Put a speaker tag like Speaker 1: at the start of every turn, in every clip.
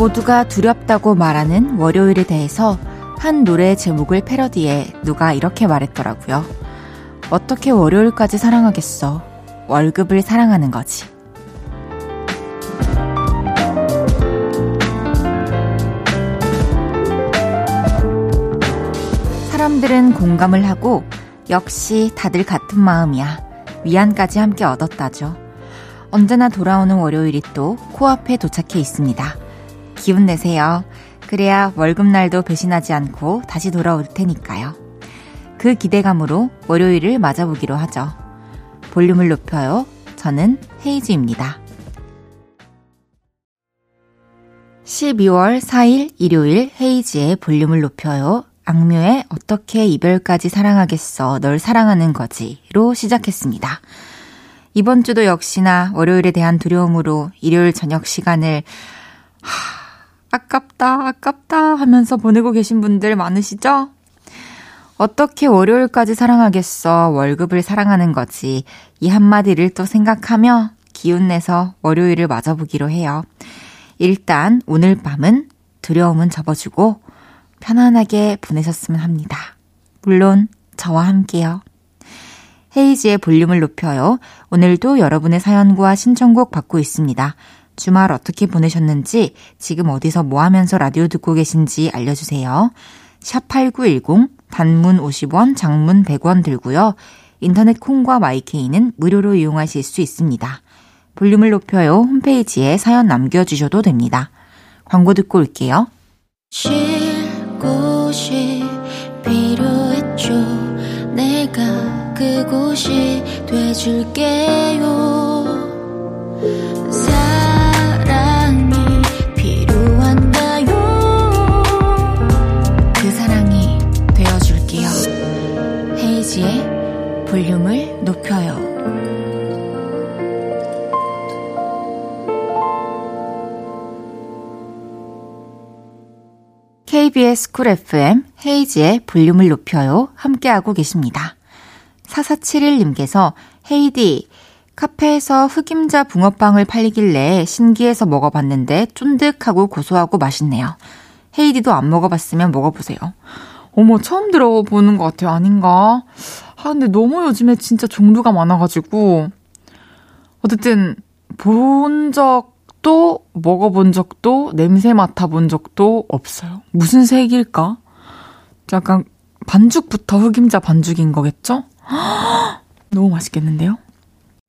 Speaker 1: 모두가 두렵다고 말하는 월요일에 대해서 한 노래 제목을 패러디해 누가 이렇게 말했더라고요. 어떻게 월요일까지 사랑하겠어. 월급을 사랑하는 거지. 사람들은 공감을 하고 역시 다들 같은 마음이야. 위안까지 함께 얻었다죠. 언제나 돌아오는 월요일이 또 코앞에 도착해 있습니다. 기운 내세요. 그래야 월급날도 배신하지 않고 다시 돌아올 테니까요. 그 기대감으로 월요일을 맞아보기로 하죠. 볼륨을 높여요. 저는 헤이즈입니다. 12월 4일 일요일 헤이즈의 볼륨을 높여요. 악뮤의 어떻게 이별까지 사랑하겠어. 널 사랑하는 거지로 시작했습니다. 이번 주도 역시나 월요일에 대한 두려움으로 일요일 저녁 시간을 하, 아깝다, 아깝다 하면서 보내고 계신 분들 많으시죠? 어떻게 월요일까지 사랑하겠어. 월급을 사랑하는 거지. 이 한마디를 또 생각하며 기운내서 월요일을 맞아보기로 해요. 일단 오늘 밤은 두려움은 접어주고 편안하게 보내셨으면 합니다. 물론 저와 함께요. 헤이지의 볼륨을 높여요. 오늘도 여러분의 사연과 신청곡 받고 있습니다. 주말 어떻게 보내셨는지, 지금 어디서 뭐 하면서 라디오 듣고 계신지 알려주세요. 샵8910, 단문 50원, 장문 100원 들고요. 인터넷 콩과 마이케이는 무료로 이용하실 수 있습니다. 볼륨을 높여요. 홈페이지에 사연 남겨주셔도 됩니다. 광고 듣고 올게요. 쉴 곳이 필요했죠. 내가 그곳이 돼줄게요. 볼륨을 높여요. KBS 쿨 FM 헤이즈의 볼륨을 높여요. 함께하고 계십니다. 4471님께서 헤이디, 카페에서 흑임자 붕어빵을 팔리길래 신기해서 먹어봤는데 쫀득하고 고소하고 맛있네요. 헤이디도 안 먹어봤으면 먹어보세요. 어머, 처음 들어보는 것 같아요. 아닌가? 아, 근데 너무 요즘에 진짜 종류가 많아가지고. 어쨌든, 본 적도, 먹어본 적도, 냄새 맡아본 적도 없어요. 무슨 색일까? 약간, 반죽부터 흑임자 반죽인 거겠죠? 너무 맛있겠는데요?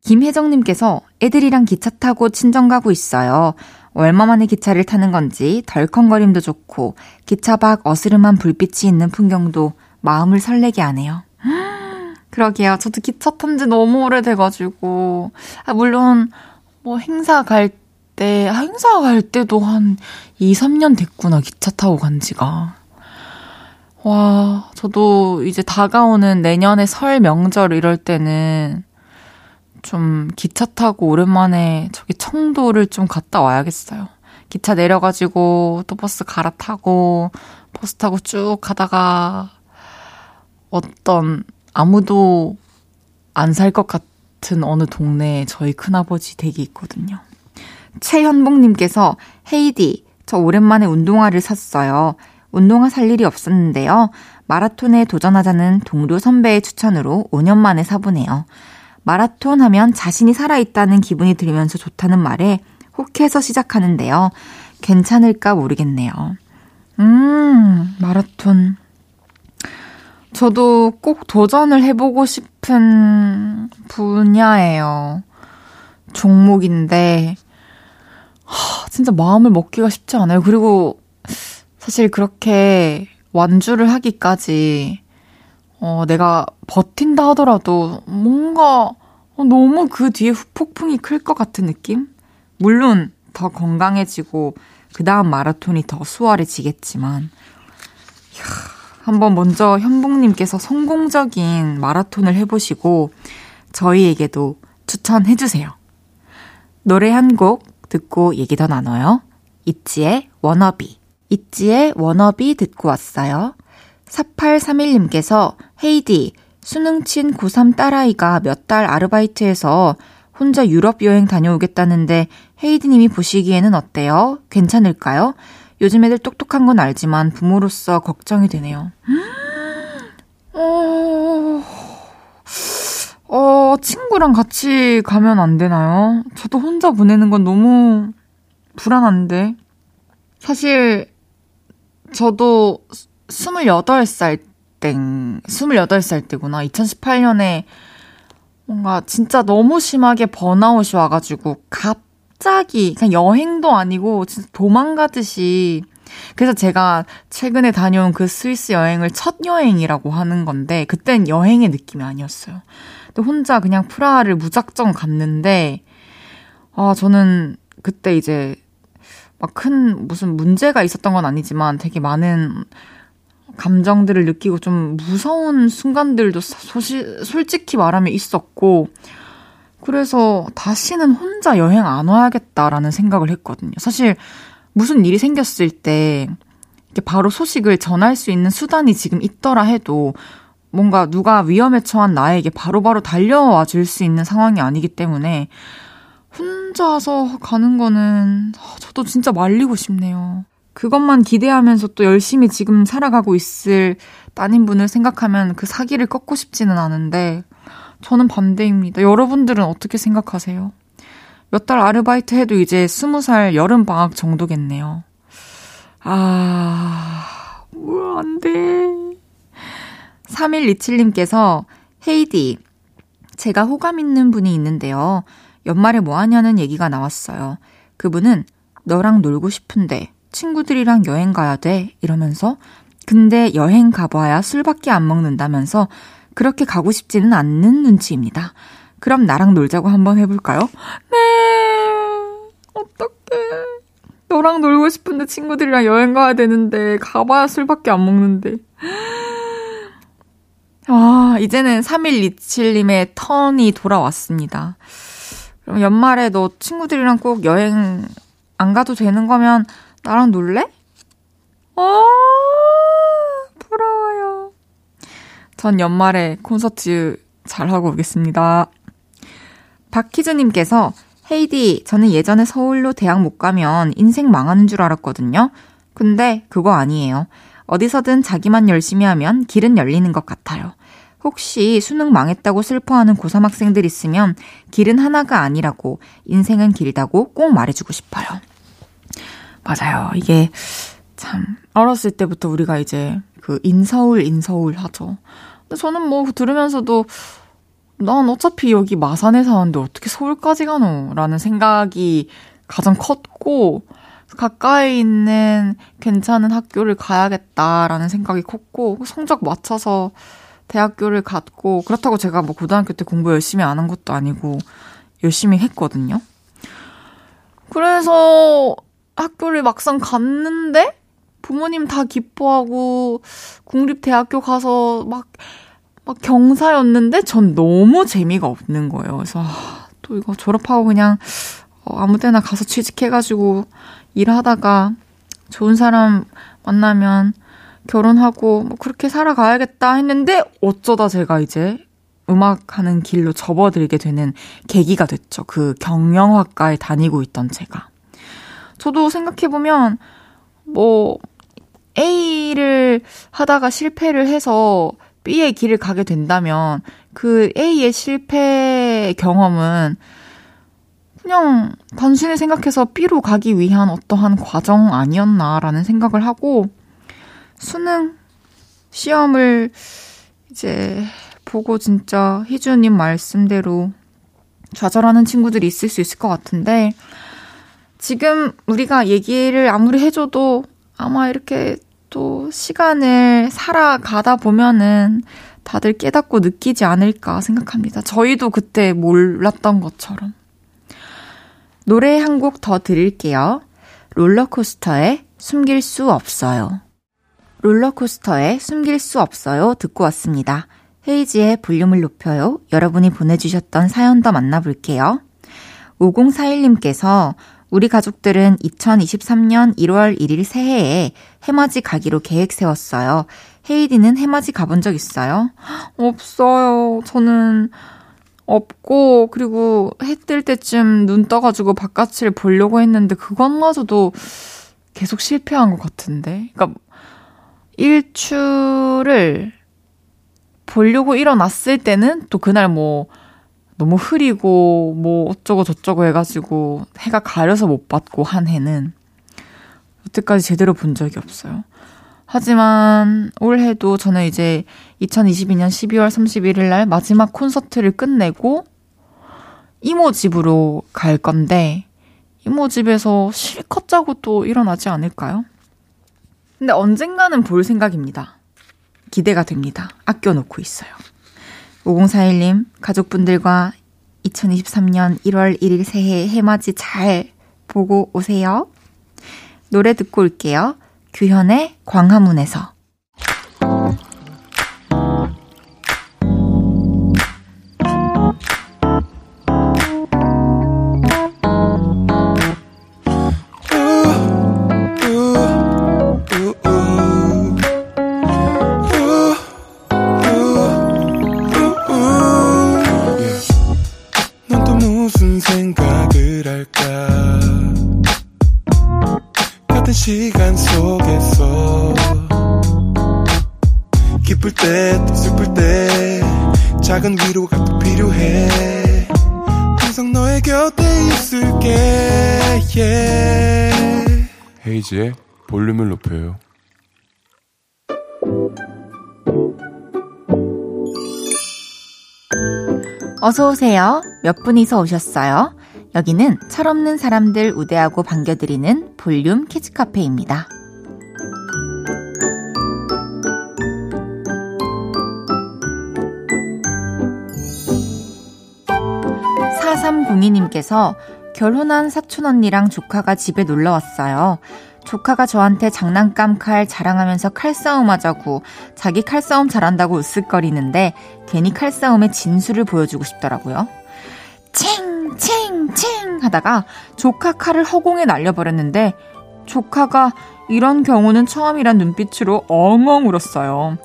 Speaker 1: 김혜정님께서 애들이랑 기차 타고 친정 가고 있어요. 얼마 만에 기차를 타는 건지 덜컹거림도 좋고 기차 밖 어스름한 불빛이 있는 풍경도 마음을 설레게 하네요. 그러게요. 저도 기차 탄 지 너무 오래돼가지고. 아, 물론, 뭐 행사 갈 때, 아, 행사 갈 때도 한 2, 3년 됐구나. 기차 타고 간 지가. 와, 저도 이제 다가오는 내년에 설 명절 이럴 때는 좀 기차 타고 오랜만에 저기 청도를 좀 갔다 와야겠어요. 기차 내려가지고 또 버스 갈아타고 버스 타고 쭉 가다가 어떤 아무도 안 살 것 같은 어느 동네에 저희 큰아버지 댁이 있거든요. 최현복님께서 헤이디, 저 오랜만에 운동화를 샀어요. 운동화 살 일이 없었는데요. 마라톤에 도전하자는 동료 선배의 추천으로 5년 만에 사보네요. 마라톤 하면 자신이 살아있다는 기분이 들면서 좋다는 말에 혹해서 시작하는데요. 괜찮을까 모르겠네요. 음, 마라톤. 저도 꼭 도전을 해보고 싶은 분야예요. 종목인데, 하, 진짜 마음을 먹기가 쉽지 않아요. 그리고 사실 그렇게 완주를 하기까지 어, 내가 버틴다 하더라도 뭔가 너무 그 뒤에 후폭풍이 클 것 같은 느낌? 물론 더 건강해지고 그 다음 마라톤이 더 수월해지겠지만 이야, 한번 먼저 현봉님께서 성공적인 마라톤을 해보시고 저희에게도 추천해주세요. 노래 한 곡 듣고 얘기 더 나눠요. 있지의 워너비. 있지의 워너비 듣고 왔어요. 4831님께서 헤이디, 수능 친 고3 딸아이가 몇 달 아르바이트해서 혼자 유럽 여행 다녀오겠다는데 헤이디님이 보시기에는 어때요? 괜찮을까요? 요즘 애들 똑똑한 건 알지만 부모로서 걱정이 되네요. 어, 어, 친구랑 같이 가면 안 되나요? 저도 혼자 보내는 건 너무 불안한데. 사실, 저도 28살 땡, 28살 때구나. 2018년에 뭔가 진짜 너무 심하게 번아웃이 와가지고 갑 자기 그냥 여행도 아니고 진짜 도망가듯이 그래서 제가 최근에 다녀온 그 스위스 여행을 첫 여행이라고 하는 건데 그땐 여행의 느낌이 아니었어요. 근데 혼자 그냥 프라하를 무작정 갔는데 아 저는 그때 이제 막 큰 무슨 문제가 있었던 건 아니지만 되게 많은 감정들을 느끼고 좀 무서운 순간들도 소시, 솔직히 말하면 있었고, 그래서 다시는 혼자 여행 안 와야겠다라는 생각을 했거든요. 사실 무슨 일이 생겼을 때 바로 소식을 전할 수 있는 수단이 지금 있더라 해도 뭔가 누가 위험에 처한 나에게 바로바로 바로 달려와 줄 수 있는 상황이 아니기 때문에 혼자서 가는 거는 저도 진짜 말리고 싶네요. 그것만 기대하면서 또 열심히 지금 살아가고 있을 따님분을 생각하면 그 사기를 꺾고 싶지는 않은데 저는 반대입니다. 여러분들은 어떻게 생각하세요? 몇 달 아르바이트 해도 이제 스무 살 여름 방학 정도겠네요. 아, 뭐야, 안 돼. 3127님께서 헤이디, 제가 호감 있는 분이 있는데요. 연말에 뭐 하냐는 얘기가 나왔어요. 그분은 너랑 놀고 싶은데 친구들이랑 여행 가야 돼. 이러면서 근데 여행 가봐야 술밖에 안 먹는다면서 그렇게 가고 싶지는 않는 눈치입니다. 그럼 나랑 놀자고 한번 해볼까요? 네. 어떡해. 너랑 놀고 싶은데 친구들이랑 여행 가야 되는데 가봐야 술밖에 안 먹는데. 아, 이제는 3127님의 턴이 돌아왔습니다. 그럼 연말에 너 친구들이랑 꼭 여행 안 가도 되는 거면 나랑 놀래? 어, 부러워요. 전 연말에 콘서트 잘하고 오겠습니다. 박희주님께서 헤이디, 저는 예전에 서울로 대학 못 가면 인생 망하는 줄 알았거든요. 근데 그거 아니에요. 어디서든 자기만 열심히 하면 길은 열리는 것 같아요. 혹시 수능 망했다고 슬퍼하는 고3 학생들 있으면 길은 하나가 아니라고 인생은 길다고 꼭 말해주고 싶어요. 맞아요. 이게 참 어렸을 때부터 우리가 이제 그 인서울 인서울 하죠. 저는 뭐 들으면서도 난 어차피 여기 마산에 사는데 어떻게 서울까지 가노? 라는 생각이 가장 컸고 가까이 있는 괜찮은 학교를 가야겠다라는 생각이 컸고 성적 맞춰서 대학교를 갔고 그렇다고 제가 뭐 고등학교 때 공부 열심히 안 한 것도 아니고 열심히 했거든요. 그래서 학교를 막상 갔는데 부모님 다 기뻐하고 국립대학교 가서 막, 막 경사였는데 전 너무 재미가 없는 거예요. 그래서 아, 또 이거 졸업하고 그냥 어, 아무 데나 가서 취직해가지고 일하다가 좋은 사람 만나면 결혼하고 뭐 그렇게 살아가야겠다 했는데 어쩌다 제가 이제 음악하는 길로 접어들게 되는 계기가 됐죠. 그 경영학과에 다니고 있던 제가. 저도 생각해보면, 뭐, A를 하다가 실패를 해서 B의 길을 가게 된다면, 그 A의 실패 경험은 그냥 단순히 생각해서 B로 가기 위한 어떠한 과정 아니었나라는 생각을 하고, 수능 시험을 이제 보고 진짜 희주님 말씀대로 좌절하는 친구들이 있을 수 있을 것 같은데, 지금 우리가 얘기를 아무리 해줘도 아마 이렇게 또 시간을 살아가다 보면은 다들 깨닫고 느끼지 않을까 생각합니다. 저희도 그때 몰랐던 것처럼. 노래 한 곡더 들을게요. 롤러코스터에 숨길 수 없어요. 롤러코스터에 숨길 수 없어요. 듣고 왔습니다. 헤이지의 볼륨을 높여요. 여러분이 보내주셨던 사연 더 만나볼게요. 5041님께서 우리 가족들은 2023년 1월 1일 새해에 해맞이 가기로 계획 세웠어요. 헤이디는 해맞이 가본 적 있어요? 없어요. 저는 없고, 그리고 해 뜰 때쯤 눈 떠가지고 바깥을 보려고 했는데, 그것마저도 계속 실패한 것 같은데. 그러니까, 일출을 보려고 일어났을 때는 또 그날 뭐, 너무 흐리고, 뭐, 어쩌고 저쩌고 해가지고, 해가 가려서 못 봤고, 한 해는. 여태까지 제대로 본 적이 없어요. 하지만 올해도 저는 이제 2022년 12월 31일 날 마지막 콘서트를 끝내고 이모 집으로 갈 건데 이모 집에서 실컷 자고 또 일어나지 않을까요? 근데 언젠가는 볼 생각입니다. 기대가 됩니다. 아껴놓고 있어요. 5041님, 가족분들과 2023년 1월 1일 새해 해맞이 잘 보고 오세요. 노래 듣고 올게요. 규현의 광화문에서
Speaker 2: 헤이지의 볼륨을 높여요.
Speaker 1: 어서 오세요. 몇 분이서 오셨어요? 여기는 철없는 사람들 우대하고 반겨드리는 볼륨 키즈카페입니다. 4302님께서 결혼한 사촌 언니랑 조카가 집에 놀러 왔어요. 조카가 저한테 장난감 칼 자랑하면서 칼싸움 하자고 자기 칼싸움 잘한다고 으쓱거리는데 괜히 칼싸움의 진수를 보여주고 싶더라고요. 칭, 칭, 칭 하다가 조카 칼을 허공에 날려버렸는데 조카가 이런 경우는 처음이란 눈빛으로 엉엉 울었어요.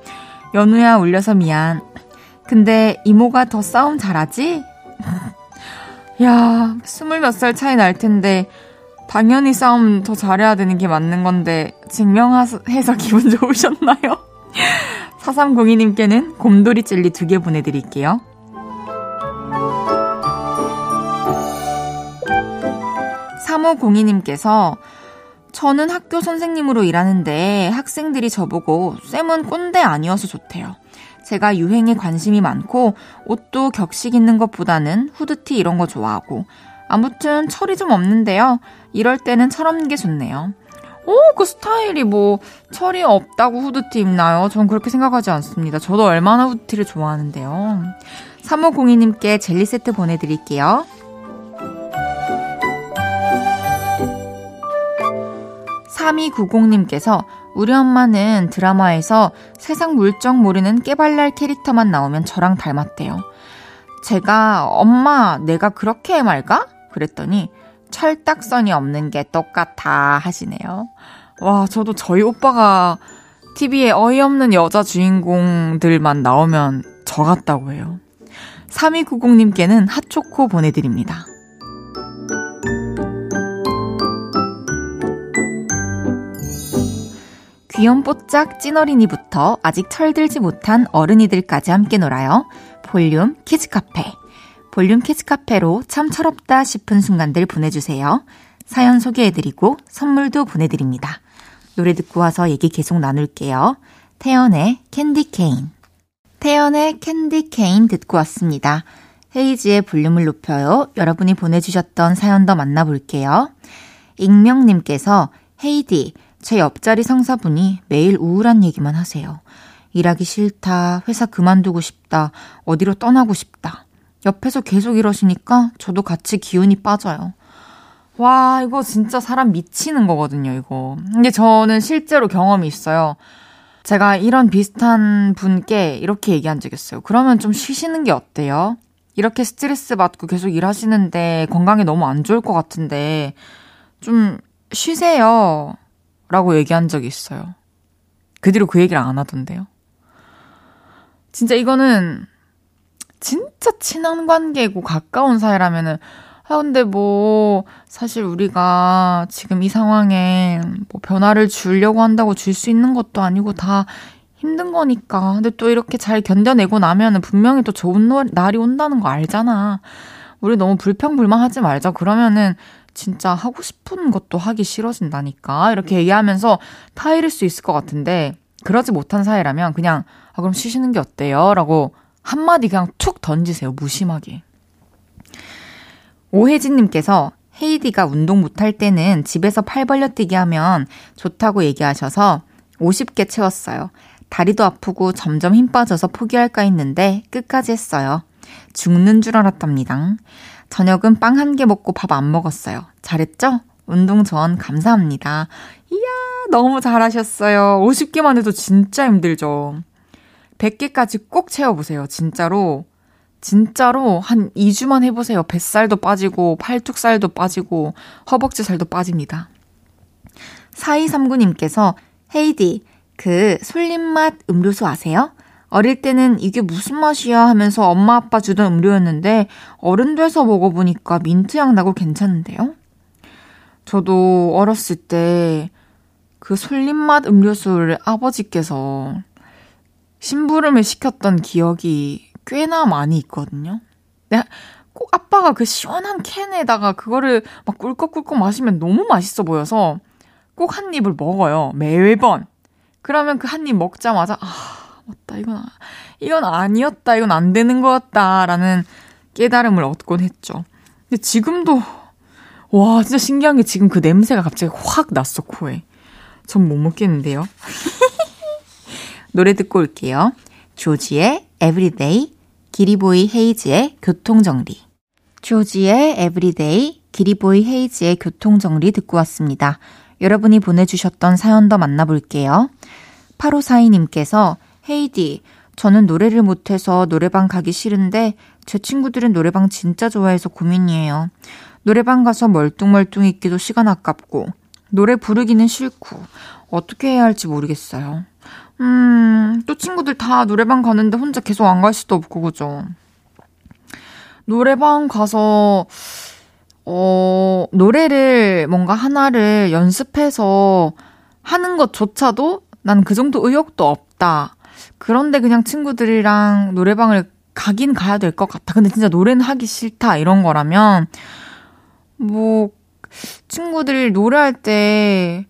Speaker 1: 연우야 울려서 미안. 근데 이모가 더 싸움 잘하지? 야, 스물 몇 살 차이 날 텐데 당연히 싸움 더 잘해야 되는 게 맞는 건데 증명해서 기분 좋으셨나요? 4302님께는 곰돌이 젤리 두 개 보내드릴게요. 3502님께서 저는 학교 선생님으로 일하는데 학생들이 저보고 쌤은 꼰대 아니어서 좋대요. 제가 유행에 관심이 많고 옷도 격식 있는 것보다는 후드티 이런 거 좋아하고 아무튼 철이 좀 없는데요. 이럴 때는 철 없는 게 좋네요. 오, 그 스타일이 뭐, 철이 없다고 후드티 입나요? 전 그렇게 생각하지 않습니다. 저도 얼마나 후드티를 좋아하는데요. 3502님께 젤리 세트 보내드릴게요. 3290님께서 우리 엄마는 드라마에서 세상 물정 모르는 깨발랄 캐릭터만 나오면 저랑 닮았대요. 제가 엄마 내가 그렇게 말까? 그랬더니 철딱선이 없는 게 똑같아 하시네요. 와, 저도 저희 오빠가 TV에 어이없는 여자 주인공들만 나오면 저 같다고 해요. 3290님께는 핫초코 보내드립니다. 귀염뽀짝 찐어린이부터 아직 철들지 못한 어른이들까지 함께 놀아요. 볼륨 키즈카페. 볼륨 키즈카페로 참 철없다 싶은 순간들 보내주세요. 사연 소개해드리고 선물도 보내드립니다. 노래 듣고 와서 얘기 계속 나눌게요. 태연의 Candy Cane. 태연의 Candy Cane 듣고 왔습니다. 헤이즈의 볼륨을 높여요. 여러분이 보내주셨던 사연 더 만나볼게요. 익명님께서 헤이디, 제 옆자리 상사분이 매일 우울한 얘기만 하세요. 일하기 싫다, 회사 그만두고 싶다, 어디로 떠나고 싶다. 옆에서 계속 이러시니까 저도 같이 기운이 빠져요. 와, 이거 진짜 사람 미치는 거거든요, 이거. 근데 저는 실제로 경험이 있어요. 제가 이런 비슷한 분께 이렇게 얘기한 적이 있어요. 그러면 좀 쉬시는 게 어때요? 이렇게 스트레스 받고 계속 일하시는데 건강에 너무 안 좋을 것 같은데 좀 쉬세요. 라고 얘기한 적이 있어요. 그 뒤로 그 얘기를 안 하던데요. 진짜 이거는 진짜 친한 관계고 가까운 사이라면은 아, 근데 뭐, 사실 우리가 지금 이 상황에 뭐 변화를 주려고 한다고 줄 수 있는 것도 아니고 다 힘든 거니까. 근데 또 이렇게 잘 견뎌내고 나면은 분명히 또 좋은 날이 온다는 거 알잖아. 우리 너무 불평불만 하지 말자. 그러면은 진짜 하고 싶은 것도 하기 싫어진다니까. 이렇게 얘기하면서 타이를 수 있을 것 같은데, 그러지 못한 사이라면 그냥, 아, 그럼 쉬시는 게 어때요? 라고 한마디 그냥 툭 던지세요. 무심하게. 오혜진님께서 헤이디가 운동 못할 때는 집에서 팔 벌려 뛰기 하면 좋다고 얘기하셔서 50개 채웠어요. 다리도 아프고 점점 힘 빠져서 포기할까 했는데 끝까지 했어요. 죽는 줄 알았답니다. 저녁은 빵 한 개 먹고 밥 안 먹었어요. 잘했죠? 운동 조언 감사합니다. 이야, 너무 잘하셨어요. 50개만 해도 진짜 힘들죠. 100개까지 꼭 채워보세요. 진짜로. 진짜로 한 2주만 해보세요. 뱃살도 빠지고, 팔뚝살도 빠지고, 허벅지 살도 빠집니다. 4239님께서, 헤이디, 그 솔잎맛 음료수 아세요? 어릴 때는 이게 무슨 맛이야 하면서 엄마 아빠 주던 음료였는데 어른 돼서 먹어보니까 민트향 나고 괜찮은데요? 저도 어렸을 때 그 솔잎맛 음료수를 아버지께서 심부름을 시켰던 기억이 꽤나 많이 있거든요. 내가 꼭 아빠가 그 시원한 캔에다가 그거를 막 꿀꺽꿀꺽 마시면 너무 맛있어 보여서 꼭 한 입을 먹어요. 매번. 그러면 그 한 입 먹자마자 아 맞다. 이건, 이건 아니었다. 이건 안 되는 거였다라는 깨달음을 얻곤 했죠. 근데 지금도, 와, 진짜 신기한 게 지금 그 냄새가 갑자기 확 났어, 코에. 전 못 먹겠는데요. 노래 듣고 올게요. 조지의 Everyday, 기리보이 헤이즈의 교통정리. 조지의 Everyday, 기리보이 헤이즈의 교통정리 듣고 왔습니다. 여러분이 보내주셨던 사연 더 만나볼게요. 8542님께서 헤이디, 저는 노래를 못해서 노래방 가기 싫은데 제 친구들은 노래방 진짜 좋아해서 고민이에요. 노래방 가서 멀뚱멀뚱 있기도 시간 아깝고 노래 부르기는 싫고 어떻게 해야 할지 모르겠어요. 음, 또 친구들 다 노래방 가는데 혼자 계속 안 갈 수도 없고 그죠. 노래방 가서 어, 노래를 뭔가 하나를 연습해서 하는 것조차도 난 그 정도 의욕도 없다. 그런데 그냥 친구들이랑 노래방을 가긴 가야 될 것 같아. 근데 진짜 노래는 하기 싫다. 이런 거라면, 뭐, 친구들이 노래할 때,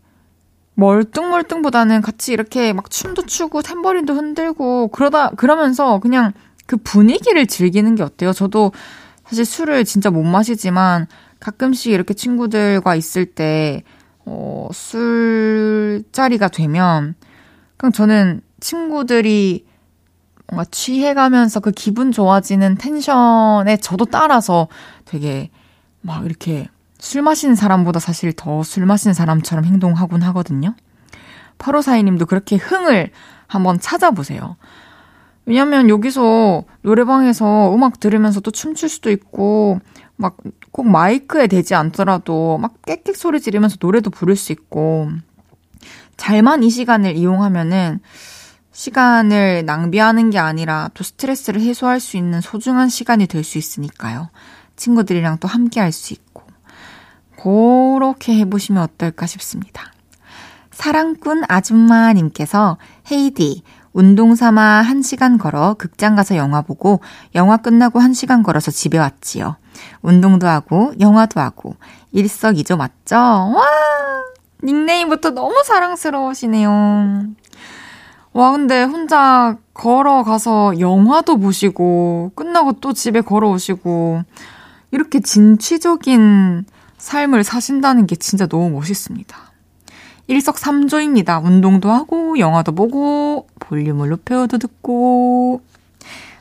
Speaker 1: 멀뚱멀뚱보다는 같이 이렇게 막 춤도 추고 탬버린도 흔들고 그러다 그러면서 그냥 그 분위기를 즐기는 게 어때요? 저도 사실 술을 진짜 못 마시지만 가끔씩 이렇게 친구들과 있을 때 어, 술자리가 되면 그냥 저는 친구들이 뭔가 취해가면서 그 기분 좋아지는 텐션에 저도 따라서 되게 막 이렇게 술 마시는 사람보다 사실 더 술 마시는 사람처럼 행동하곤 하거든요. 8542님도 그렇게 흥을 한번 찾아보세요. 왜냐면 여기서 노래방에서 음악 들으면서 또 춤출 수도 있고, 막 꼭 마이크에 대지 않더라도 막 깨끗 소리 지르면서 노래도 부를 수 있고, 잘만 이 시간을 이용하면은 시간을 낭비하는 게 아니라 또 스트레스를 해소할 수 있는 소중한 시간이 될 수 있으니까요. 친구들이랑 또 함께 할 수 있고. 그렇게 해보시면 어떨까 싶습니다. 사랑꾼 아줌마님께서 헤이디, 운동 삼아 1시간 걸어 극장 가서 영화 보고 영화 끝나고 1시간 걸어서 집에 왔지요. 운동도 하고 영화도 하고 일석이조 맞죠? 와! 닉네임부터 너무 사랑스러우시네요. 와, 근데 혼자 걸어가서 영화도 보시고, 끝나고 또 집에 걸어오시고, 이렇게 진취적인 삶을 사신다는 게 진짜 너무 멋있습니다. 일석삼조입니다. 운동도 하고, 영화도 보고, 볼륨을 높여도 듣고,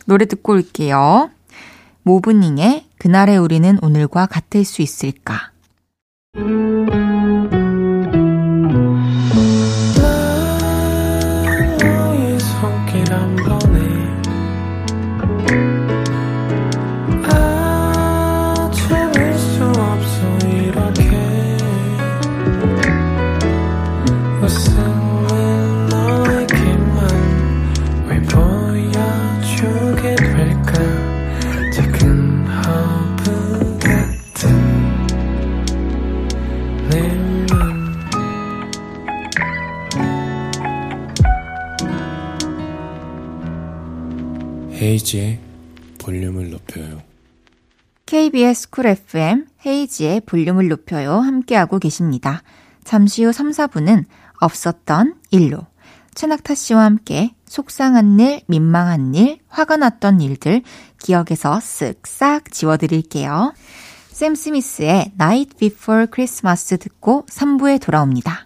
Speaker 1: 노래 듣고 올게요. 모브닝의 그날의 우리는 오늘과 같을 수 있을까?
Speaker 2: 헤이즈의 볼륨을 높여요.
Speaker 1: KBS 쿨 FM 헤이즈의 볼륨을 높여요. 함께하고 계십니다. 잠시 후 3, 4부는 없었던 일로 최낙타 씨와 함께 속상한 일, 민망한 일, 화가 났던 일들 기억에서 쓱싹 지워드릴게요. 샘 스미스의 Night Before Christmas 듣고 3부에 돌아옵니다.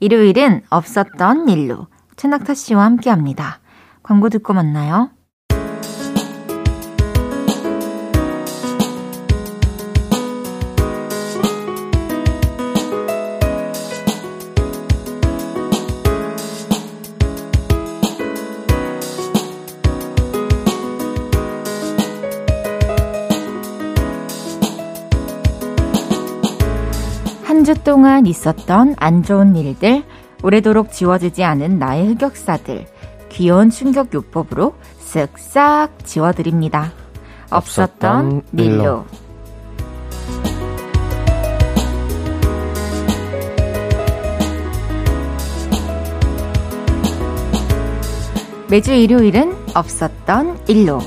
Speaker 1: 일요일은 없었던 일로 최낙타 씨와 함께 합니다. 광고 듣고 만나요. 동안 있었던 안 좋은 일들, 오래도록 지워지지 않은 나의 흑역사들, 귀여운 충격 요법으로 쓱싹 지워드립니다. 없었던. 일로. 매주 일요일은 없었던 일로.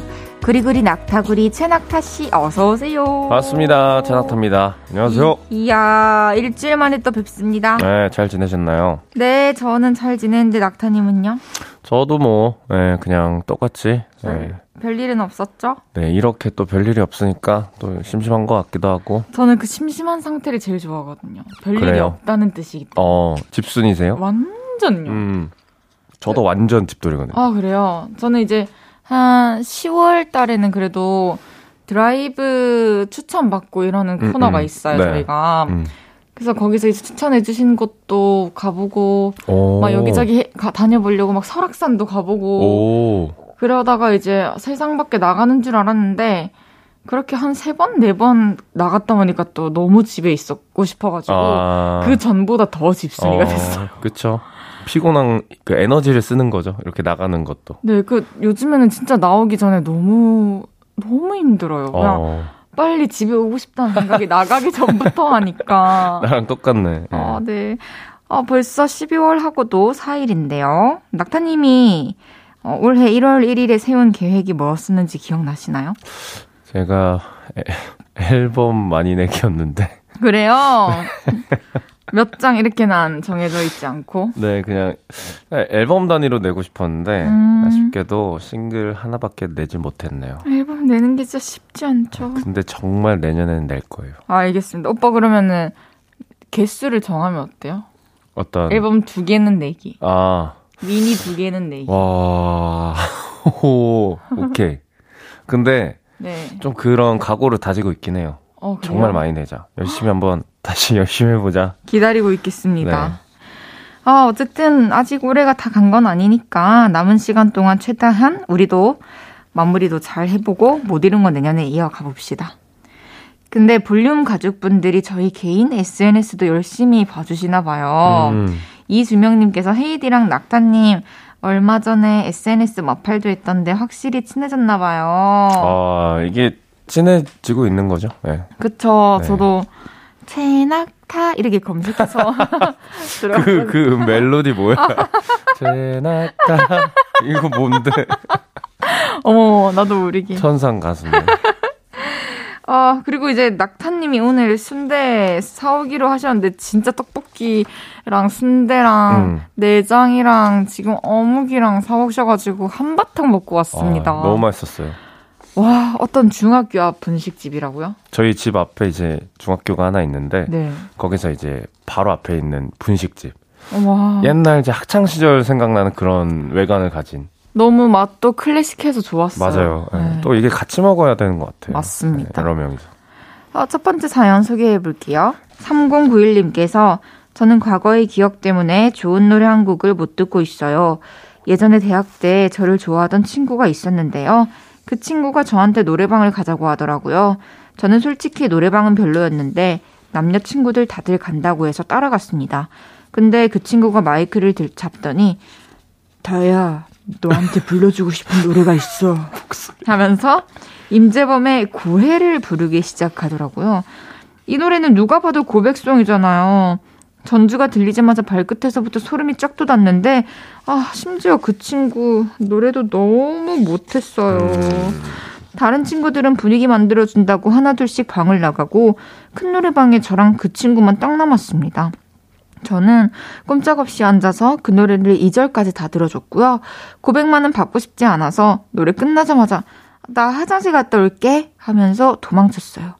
Speaker 1: 구리구리 낙타구리 최낙타 씨 어서 오세요.
Speaker 2: 반갑습니다. 차낙타입니다. 안녕하세요.
Speaker 1: 이, 이야 일주일 만에 또 뵙습니다.
Speaker 2: 네, 잘 지내셨나요?
Speaker 1: 네, 저는 잘 지내는데 낙타님은요?
Speaker 2: 저도 뭐, 네, 그냥 똑같이, 네,
Speaker 1: 별일은 없었죠?
Speaker 2: 네, 이렇게 또 별일이 없으니까 또 심심한 것 같기도 하고,
Speaker 1: 저는 그 심심한 상태를 제일 좋아하거든요. 별일이
Speaker 2: 그래요?
Speaker 1: 없다는 뜻이기 때문에.
Speaker 2: 어, 집순이세요?
Speaker 1: 완전요.
Speaker 2: 음, 저도 완전 집돌이거든요.
Speaker 1: 아, 그래요? 저는 이제 한 10월 달에는 그래도 드라이브 추천받고 이러는
Speaker 2: 음,
Speaker 1: 코너가
Speaker 2: 음.
Speaker 1: 있어요,
Speaker 2: 네.
Speaker 1: 저희가.
Speaker 2: 음.
Speaker 1: 그래서 거기서 이제 추천해주신 곳도 가보고,
Speaker 2: 오.
Speaker 1: 막 여기저기 해- 가- 다녀보려고 막 설악산도 가보고,
Speaker 2: 오,
Speaker 1: 그러다가 이제 세상 밖에 나가는 줄 알았는데, 그렇게 한 세 번, 네 번 나갔다 보니까 또 너무 집에 있었고 싶어가지고,
Speaker 2: 아.
Speaker 1: 그 전보다 더 집순이가
Speaker 2: 어,
Speaker 1: 됐어요.
Speaker 2: 그쵸. 피곤한 그 에너지를 쓰는 거죠. 이렇게 나가는 것도.
Speaker 1: 네, 그 요즘에는 진짜 나오기 전에 너무, 너무 힘들어요. 그냥
Speaker 2: 어,
Speaker 1: 빨리 집에 오고 싶다는 생각이 나가기 전부터 하니까.
Speaker 2: 나랑 똑같네.
Speaker 1: 아, 네. 아, 벌써 12월 하고도 4일인데요. 낙타님이 어, 올해 1월 1일에 세운 계획이 뭐였었는지 기억나시나요?
Speaker 2: 제가 애- 앨범 많이 내기였는데.
Speaker 1: 그래요. 몇 장 이렇게 난 정해져 있지 않고.
Speaker 2: 네, 그냥 앨범 단위로 내고 싶었는데
Speaker 1: 음.
Speaker 2: 아쉽게도 싱글 하나밖에 내지 못했네요.
Speaker 1: 앨범 내는 게 진짜 쉽지 않죠.
Speaker 2: 근데 정말 내년에는 낼 거예요.
Speaker 1: 아, 알겠습니다. 오빠 그러면은 개수를 정하면 어때요?
Speaker 2: 어떤
Speaker 1: 앨범 두 개는 내기.
Speaker 2: 아,
Speaker 1: 미니 두 개는 내기.
Speaker 2: 와. 오, 오케이. 근데
Speaker 1: 네.
Speaker 2: 좀 그런 각오를 다지고 있긴 해요.
Speaker 1: 어?
Speaker 2: 정말 많이 내자. 열심히 한번 다시 열심히 해보자.
Speaker 1: 기다리고 있겠습니다.
Speaker 2: 네.
Speaker 1: 아, 어쨌든 아직 올해가 다 간 건 아니니까 남은 시간 동안 최대한 우리도 마무리도 잘 해보고 못 이룬 건 내년에 이어가 봅시다. 근데 볼륨 가족분들이 저희 개인 SNS도 열심히 봐주시나 봐요.
Speaker 2: 음,
Speaker 1: 이주명님께서 헤이디랑 낙타님 얼마 전에 SNS 마팔도 했던데 확실히 친해졌나 봐요.
Speaker 2: 아, 이게 친해지고 있는 거죠. 네.
Speaker 1: 그쵸.
Speaker 2: 네.
Speaker 1: 저도 최낙타 이렇게 검색해서 들어봤
Speaker 2: 그, 그 멜로디 뭐야? 제나타. 이거 뭔데?
Speaker 1: 어머, 나도 모르게.
Speaker 2: 천상 가수네.
Speaker 1: 아, 그리고 이제 낙타님이 오늘 순대 사오기로 하셨는데, 진짜 떡볶이랑 순대랑
Speaker 2: 음.
Speaker 1: 내장이랑 지금 어묵이랑 사오셔가지고 한바탕 먹고 왔습니다.
Speaker 2: 아, 너무 맛있었어요.
Speaker 1: 와, 어떤 중학교 앞 분식집이라고요?
Speaker 2: 저희 집 앞에 이제 중학교가 하나 있는데
Speaker 1: 네.
Speaker 2: 거기서 이제 바로 앞에 있는 분식집.
Speaker 1: 와,
Speaker 2: 옛날 이제 학창 시절 생각나는 그런 외관을 가진.
Speaker 1: 너무 맛도 클래식해서 좋았어요.
Speaker 2: 맞아요. 예.
Speaker 1: 네.
Speaker 2: 또 이게 같이 먹어야 되는 것 같아요.
Speaker 1: 맞습니다.
Speaker 2: 예, 여러 명이서.
Speaker 1: 아, 첫 번째 사연 소개해 볼게요. 3091님께서 저는 과거의 기억 때문에 좋은 노래 한 곡을 못 듣고 있어요. 예전에 대학 때 저를 좋아하던 친구가 있었는데요. 그 친구가 저한테 노래방을 가자고 하더라고요. 저는 솔직히 노래방은 별로였는데 남녀 친구들 다들 간다고 해서 따라갔습니다. 근데 그 친구가 마이크를 들, 잡더니 다야 너한테 불러주고 싶은 노래가 있어 하면서 임재범의 고해를 부르기 시작하더라고요. 이 노래는 누가 봐도 고백송이잖아요. 전주가 들리자마자 발끝에서부터 소름이 쫙 돋았는데 아 심지어 그 친구 노래도 너무 못했어요. 음. 다른 친구들은 분위기 만들어준다고 하나둘씩 방을 나가고 큰 노래방에 저랑 그 친구만 딱 남았습니다. 저는 꼼짝없이 앉아서 그 노래를 2절까지 다 들어줬고요. 고백만은 받고 싶지 않아서 노래 끝나자마자 나 화장실 갔다 올게 하면서 도망쳤어요.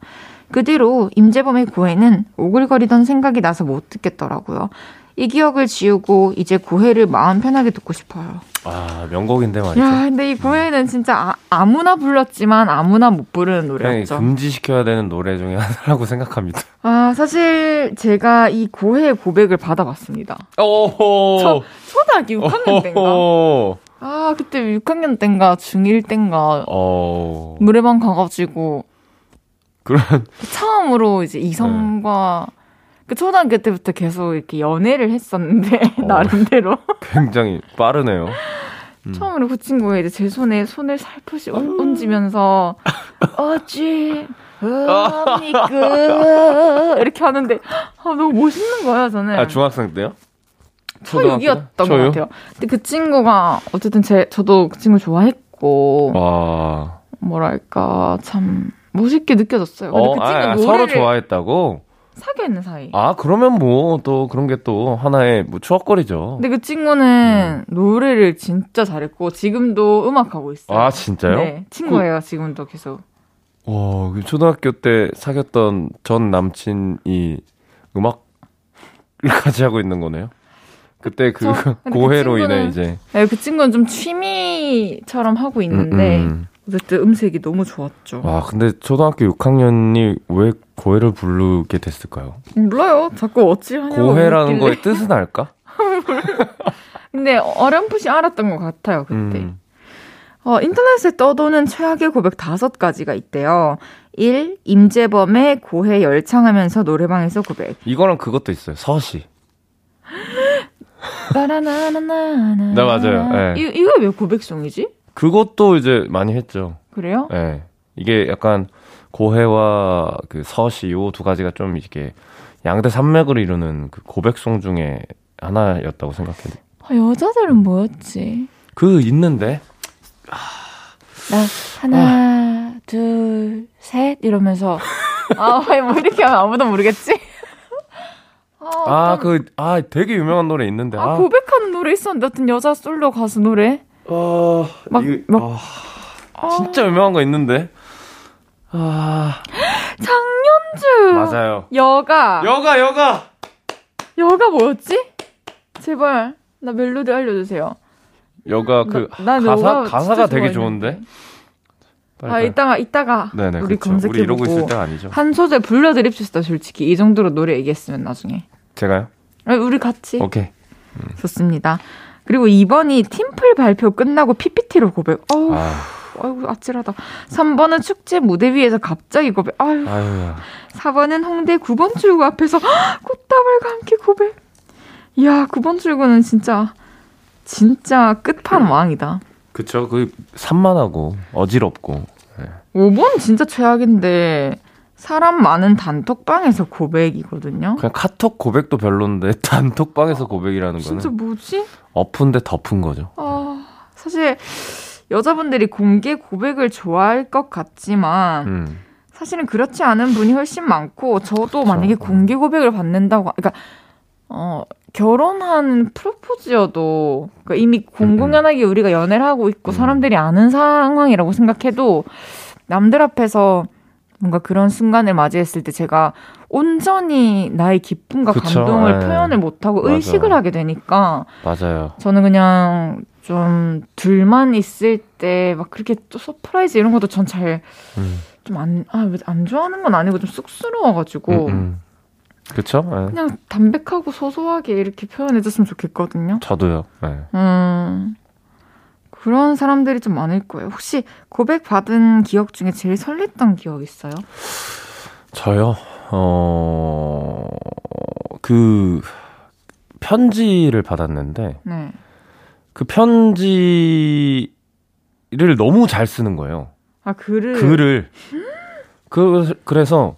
Speaker 1: 그 뒤로 임재범의 고해는 오글거리던 생각이 나서 못 듣겠더라고요. 이 기억을 지우고 이제 고해를 마음 편하게 듣고 싶어요.
Speaker 2: 아 명곡인데 말이죠.
Speaker 1: 야, 근데 이 고해는 진짜 아, 무나 불렀지만 아무나 못 부르는 노래였죠.
Speaker 2: 금지시켜야 되는 노래 중에 하나라고 생각합니다.
Speaker 1: 아 사실 제가 이 고해의 고백을 받아봤습니다. 오. 초등학교 6학년 때인가. 아 그때 6학년 때인가 중1 때인가 오. 노래방 가가지고 그런 처음으로 이제 이성과 네. 그 초등학교 때부터 계속 이렇게 연애를 했었는데 어, 나름대로
Speaker 2: 굉장히 빠르네요.
Speaker 1: 음. 처음으로 그 친구가 이제 제 손에 손을 살포시 얹으면서 어찌 합니까 이렇게 하는데 아, 너무 멋있는 거야 저는.
Speaker 2: 아 중학생 때요?
Speaker 1: 초6이었던 것 같아요. 근데 그 친구가 어쨌든 제 저도 그 친구 좋아했고 와. 뭐랄까 참 멋있게 느껴졌어요.
Speaker 2: 어, 그 친구 아, 서로 좋아했다고?
Speaker 1: 사귀어 있는 사이.
Speaker 2: 아, 그러면 뭐 또 그런 게 또 하나의 뭐 추억거리죠.
Speaker 1: 근데 그 친구는 음. 노래를 진짜 잘했고 지금도 음악 하고 있어요.
Speaker 2: 아, 진짜요?
Speaker 1: 네. 친구예요, 그... 지금도 계속.
Speaker 2: 와, 그 초등학교 때 사귀었던 전 남친이 음악을 같이 하고 있는 거네요. 그때 그 고해로 그 인해 이제.
Speaker 1: 네, 그 친구는 좀 취미처럼 하고 있는데 음, 음. 어쨌든 음색이 너무 좋았죠.
Speaker 2: 와, 근데 초등학교 6학년이 왜 고해를 부르게 됐을까요?
Speaker 1: 몰라요. 자꾸 어찌 하냐고.
Speaker 2: 고해라는 거의 뜻은 알까?
Speaker 1: 근데 어렴풋이 알았던 것 같아요, 그때. 음. 어, 인터넷에 떠도는 최악의 고백 다섯 가지가 있대요. 1. 임재범의 고해 열창하면서 노래방에서 고백.
Speaker 2: 이거랑 그것도 있어요. 서시.
Speaker 1: 나나나나나.
Speaker 2: 네, 맞아요. 네.
Speaker 1: 이, 이거 왜 고백송이지?
Speaker 2: 그것도 이제 많이 했죠.
Speaker 1: 그래요?
Speaker 2: 네. 이게 약간 고해와 그 서시 요 두 가지가 좀 이렇게 양대 산맥을 이루는 그 고백송 중에 하나였다고 생각해요.
Speaker 1: 아, 여자들은 뭐였지?
Speaker 2: 그 있는데.
Speaker 1: 나 하나, 아. 둘, 셋 이러면서 아, 뭐 이렇게 하면 아무도 모르겠지?
Speaker 2: 아, 아 그, 아, 되게 유명한 노래 있는데.
Speaker 1: 아, 아. 고백하는 노래 있었는데, 어떤 여자 솔로 가수 노래? 어,
Speaker 2: 막, 이거, 막, 어, 아. 진짜 유명한 거 있는데.
Speaker 1: 아. 장현주!
Speaker 2: 맞아요.
Speaker 1: 여가.
Speaker 2: 여가, 여가!
Speaker 1: 여가 뭐였지? 제발, 나 멜로디 알려주세요.
Speaker 2: 여가 그, 나, 가사, 가사가 되게 좋은데?
Speaker 1: 빨리, 아, 이따가, 이따가. 네네, 우리. 검색해보고. 우리
Speaker 2: 이러고 있을 때가 아니죠.
Speaker 1: 한 소절 불러드립시다, 솔직히. 이 정도로 노래 얘기했으면 나중에.
Speaker 2: 제가요?
Speaker 1: 아 우리 같이.
Speaker 2: 오케이.
Speaker 1: 음. 좋습니다. 그리고 2번이 팀플 발표 끝나고 PPT로 고백. 어우, 아. 아이고, 아찔하다. 3번은 축제 무대 위에서 갑자기 고백. 아유. 아유. 4번은 홍대 9번 출구 앞에서 꽃다발과 함께 고백. 이야, 9번 출구는 진짜, 진짜 끝판왕이다.
Speaker 2: 그쵸. 그, 산만하고, 어지럽고. 네.
Speaker 1: 5번 진짜 최악인데, 사람 많은 단톡방에서 고백이거든요.
Speaker 2: 그냥 카톡 고백도 별론데 단톡방에서 고백이라는
Speaker 1: 거는 진짜 뭐지?
Speaker 2: 엎은데 덮은 거죠.
Speaker 1: 아, 사실 여자분들이 공개 고백을 좋아할 것 같지만 음. 사실은 그렇지 않은 분이 훨씬 많고 저도 그쵸. 만약에 공개 고백을 받는다고 그러니까 어 결혼한 프로포즈여도 그러니까 이미 공공연하게 우리가 연애를 하고 있고 음. 사람들이 아는 상황이라고 생각해도 남들 앞에서 뭔가 그런 순간을 맞이했을 때 제가 온전히 나의 기쁨과 그쵸, 감동을 에 네. 표현을 못하고 맞아. 의식을 하게 되니까
Speaker 2: 맞아요.
Speaker 1: 저는 그냥 좀 둘만 있을 때 막 그렇게 또 surprise 이런 것도 전 잘 좀안아안 안 좋아하는 건 아니고 좀 쑥스러워가지고 음, 음.
Speaker 2: 그쵸? 네.
Speaker 1: 그냥 담백하고 소소하게 이렇게 표현해줬으면 좋겠거든요.
Speaker 2: 저도요. 네.
Speaker 1: 음, 그런 사람들이 좀 많을 거예요. 혹시 고백 받은 기억 중에 제일 설렜던 기억 있어요?
Speaker 2: 저요? 어, 그, 편지를 받았는데,
Speaker 1: 네.
Speaker 2: 그 편지를 너무 잘 쓰는 거예요.
Speaker 1: 아, 글을.
Speaker 2: 글을. 그, 그래서,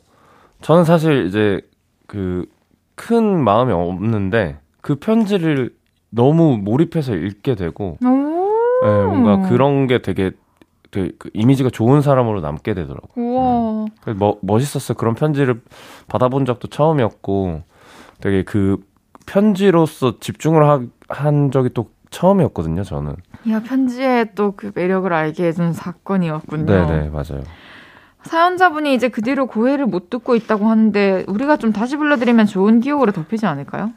Speaker 2: 저는 사실 이제, 그, 큰 마음이 없는데, 그 편지를 너무 몰입해서 읽게 되고,
Speaker 1: 오.
Speaker 2: 네, 뭔가 그런 게 되게, 되게 그 이미지가 좋은 사람으로 남게 되더라고요.
Speaker 1: 우와.
Speaker 2: 그래서 뭐, 멋있었어요. 그런 편지를 받아본 적도 처음이었고, 되게 그 편지로서 집중을 하, 한 적이 또 처음이었거든요, 저는.
Speaker 1: 야, 편지에 또 그 매력을 알게 해준 사건이었군요.
Speaker 2: 네네, 맞아요.
Speaker 1: 사연자분이 이제 그 뒤로 고해를 못 듣고 있다고 하는데, 우리가 좀 다시 불러드리면 좋은 기억으로 덮이지 않을까요?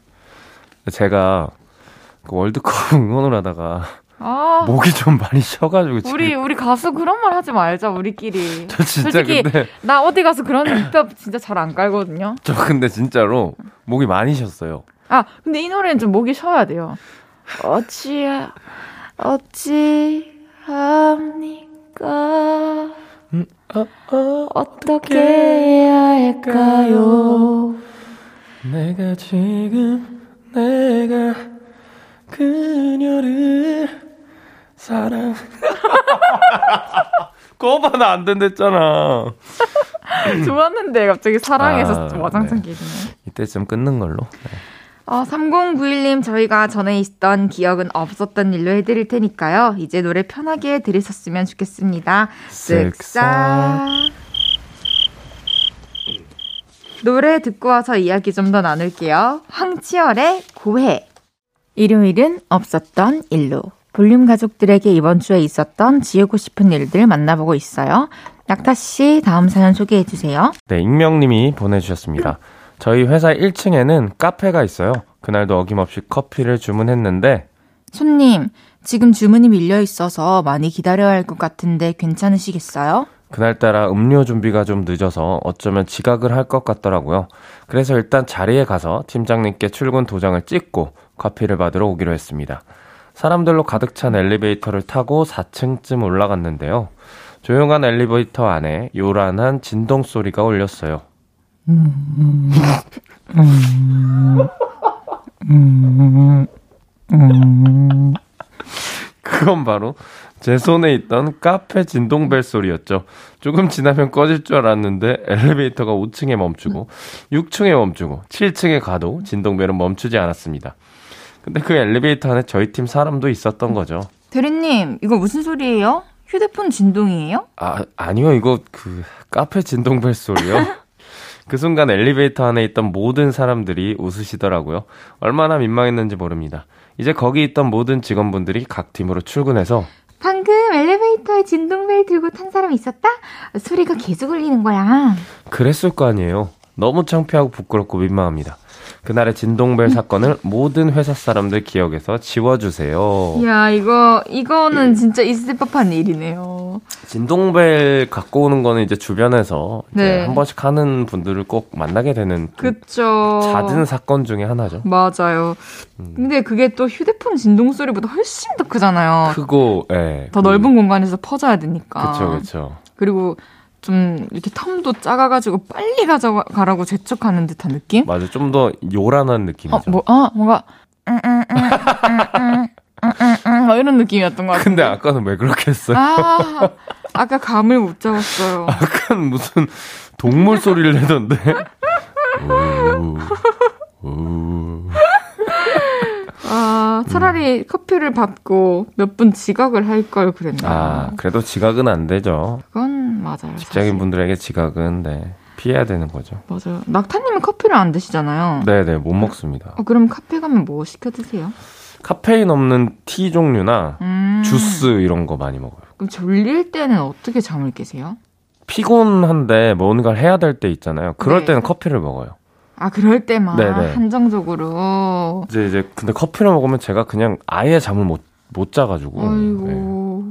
Speaker 2: 제가 그 월드컵 응원을 하다가
Speaker 1: 아.
Speaker 2: 목이 좀 많이 쉬어가지고 지금
Speaker 1: 우리 우리 가수 그런 말 하지 말자 우리끼리.
Speaker 2: 저 진짜
Speaker 1: 솔직히
Speaker 2: 근데
Speaker 1: 나 어디 가서 그런 입법 진짜 잘 안 깔거든요.
Speaker 2: 저 근데 진짜로 목이 많이 쉬었어요.
Speaker 1: 아 근데 이 노래는 좀 목이 쉬어야 돼요. 어찌 어찌 합니까?
Speaker 2: 음, 어, 어,
Speaker 1: 어떻게 해야 할까요?
Speaker 2: 내가 지금 내가 그녀를 사랑 그거 나안 된댔잖아.
Speaker 1: 좋았는데 갑자기 사랑해서
Speaker 2: 아,
Speaker 1: 좀 와장창
Speaker 2: 네.
Speaker 1: 깨지네.
Speaker 2: 이때쯤 끊는 걸로.
Speaker 1: 어, 3091님, 저희가 전에 있던 기억은 없었던 일로 해드릴 테니까요. 이제 노래 편하게 들으셨으면 좋겠습니다. 쓱싹. 노래 듣고 와서 이야기 좀 더 나눌게요. 황치열의 고해. 일요일은 없었던 일로. 볼륨 가족들에게 이번 주에 있었던 지우고 싶은 일들 만나보고 있어요. 낙타 씨, 다음 사연 소개해 주세요.
Speaker 2: 네, 익명님이 보내주셨습니다. 저희 회사 1층에는 카페가 있어요. 그날도 어김없이 커피를 주문했는데
Speaker 1: 손님, 지금 주문이 밀려 있어서 많이 기다려야 할 것 같은데 괜찮으시겠어요?
Speaker 2: 그날따라 음료 준비가 좀 늦어서 어쩌면 지각을 할 것 같더라고요. 그래서 일단 자리에 가서 팀장님께 출근 도장을 찍고 커피를 받으러 오기로 했습니다. 사람들로 가득 찬 엘리베이터를 타고 4층쯤 올라갔는데요. 조용한 엘리베이터 안에 요란한 진동 소리가 울렸어요. 그건 바로 제 손에 있던 카페 진동벨 소리였죠. 조금 지나면 꺼질 줄 알았는데 엘리베이터가 5층에 멈추고 6층에 멈추고 7층에 가도 진동벨은 멈추지 않았습니다. 근데 그 엘리베이터 안에 저희 팀 사람도 있었던 거죠.
Speaker 1: 대리님, 이거 무슨 소리예요? 휴대폰 진동이에요?
Speaker 2: 아, 아니요. 이거 그 카페 진동벨 소리요. 그 순간 엘리베이터 안에 있던 모든 사람들이 웃으시더라고요. 얼마나 민망했는지 모릅니다. 이제 거기 있던 모든 직원분들이 각 팀으로 출근해서
Speaker 1: 방금 엘리베이터에 진동벨 들고 탄 사람 있었다? 소리가 계속 울리는 거야.
Speaker 2: 그랬을 거 아니에요. 너무 창피하고 부끄럽고 민망합니다. 그날의 진동벨 사건을 모든 회사 사람들 기억에서 지워주세요.
Speaker 1: 야, 이거, 이거는 진짜 있을 법한 일이네요.
Speaker 2: 진동벨 갖고 오는 거는 이제 주변에서 이제
Speaker 1: 네.
Speaker 2: 한 번씩 하는 분들을 꼭 만나게 되는 그
Speaker 1: 그쵸.
Speaker 2: 잦은 사건 중에 하나죠.
Speaker 1: 맞아요. 근데 그게 또 휴대폰 진동 소리보다 훨씬 더 크잖아요.
Speaker 2: 크고, 예.
Speaker 1: 더
Speaker 2: 그-
Speaker 1: 넓은 공간에서 퍼져야 되니까.
Speaker 2: 그쵸, 그쵸.
Speaker 1: 그리고 좀 이렇게 텀도 작아가지고 빨리 가져가라고 재촉하는 듯한 느낌?
Speaker 2: 맞아, 좀 더 요란한 어, 느낌이죠.
Speaker 1: 어, 뭐, 아, 뭔가 음, 음, 음, 막 이런 느낌이었던 것 같아요.
Speaker 2: 근데 아까는 왜 그렇게 했어요?
Speaker 1: 아, 아까 감을 못 잡았어요.
Speaker 2: 아까는 무슨 동물 소리를 내던데. 오, 오.
Speaker 1: 아, 차라리 커피를 받고 몇 분 지각을 할 걸 그랬나.
Speaker 2: 아, 그래도 지각은 안 되죠.
Speaker 1: 그건 맞아요.
Speaker 2: 직장인 분들에게 지각은 네, 피해야 되는 거죠.
Speaker 1: 맞아요. 낙타님은 커피를 안 드시잖아요.
Speaker 2: 네네, 못 먹습니다.
Speaker 1: 어, 그럼 카페 가면 뭐 시켜 드세요?
Speaker 2: 카페인 없는 티 종류나
Speaker 1: 음.
Speaker 2: 주스 이런 거 많이 먹어요.
Speaker 1: 그럼 졸릴 때는 어떻게 잠을 깨세요?
Speaker 2: 피곤한데 뭔가를 해야 될 때 있잖아요. 그럴
Speaker 1: 네.
Speaker 2: 때는 커피를 먹어요.
Speaker 1: 아, 그럴 때만
Speaker 2: 네네.
Speaker 1: 한정적으로.
Speaker 2: 이제 이제 근데 커피를 먹으면 제가 그냥 아예 잠을 못 못 자가지고. 네.
Speaker 1: 아이고.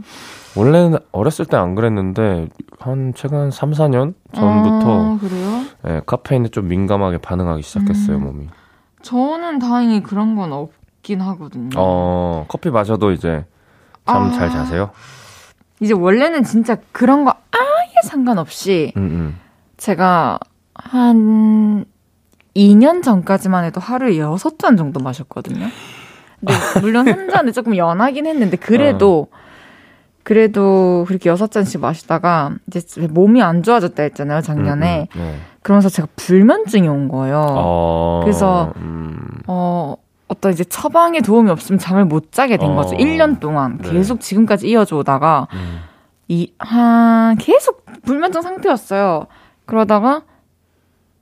Speaker 2: 원래는 어렸을 때 안 그랬는데 한 최근 3, 4년 전부터
Speaker 1: 아, 그래요?
Speaker 2: 예, 카페인에 좀 민감하게 반응하기 시작했어요,
Speaker 1: 음.
Speaker 2: 몸이.
Speaker 1: 저는 다행히 그런 건 없긴 하거든요.
Speaker 2: 어, 커피 마셔도 이제 잠잘
Speaker 1: 아.
Speaker 2: 자세요?
Speaker 1: 이제 원래는 진짜 그런 거 아예 상관없이
Speaker 2: 음, 음.
Speaker 1: 제가 한 2년 전까지만 해도 하루에 6잔 정도 마셨거든요. 근데 물론 한 잔은 조금 연하긴 했는데 그래도 그래도 그렇게 6잔씩 마시다가 이제 몸이 안 좋아졌다 했잖아요, 작년에.
Speaker 2: 음, 음, 네.
Speaker 1: 그러면서 제가 불면증이 온 거예요.
Speaker 2: 어,
Speaker 1: 그래서
Speaker 2: 음,
Speaker 1: 어, 어떤 이제 처방의 도움이 없으면 잠을 못 자게 된
Speaker 2: 어.
Speaker 1: 거죠. 1년 동안
Speaker 2: 네.
Speaker 1: 계속 지금까지 이어져 오다가
Speaker 2: 음.
Speaker 1: 이, 한, 계속 불면증 상태였어요. 그러다가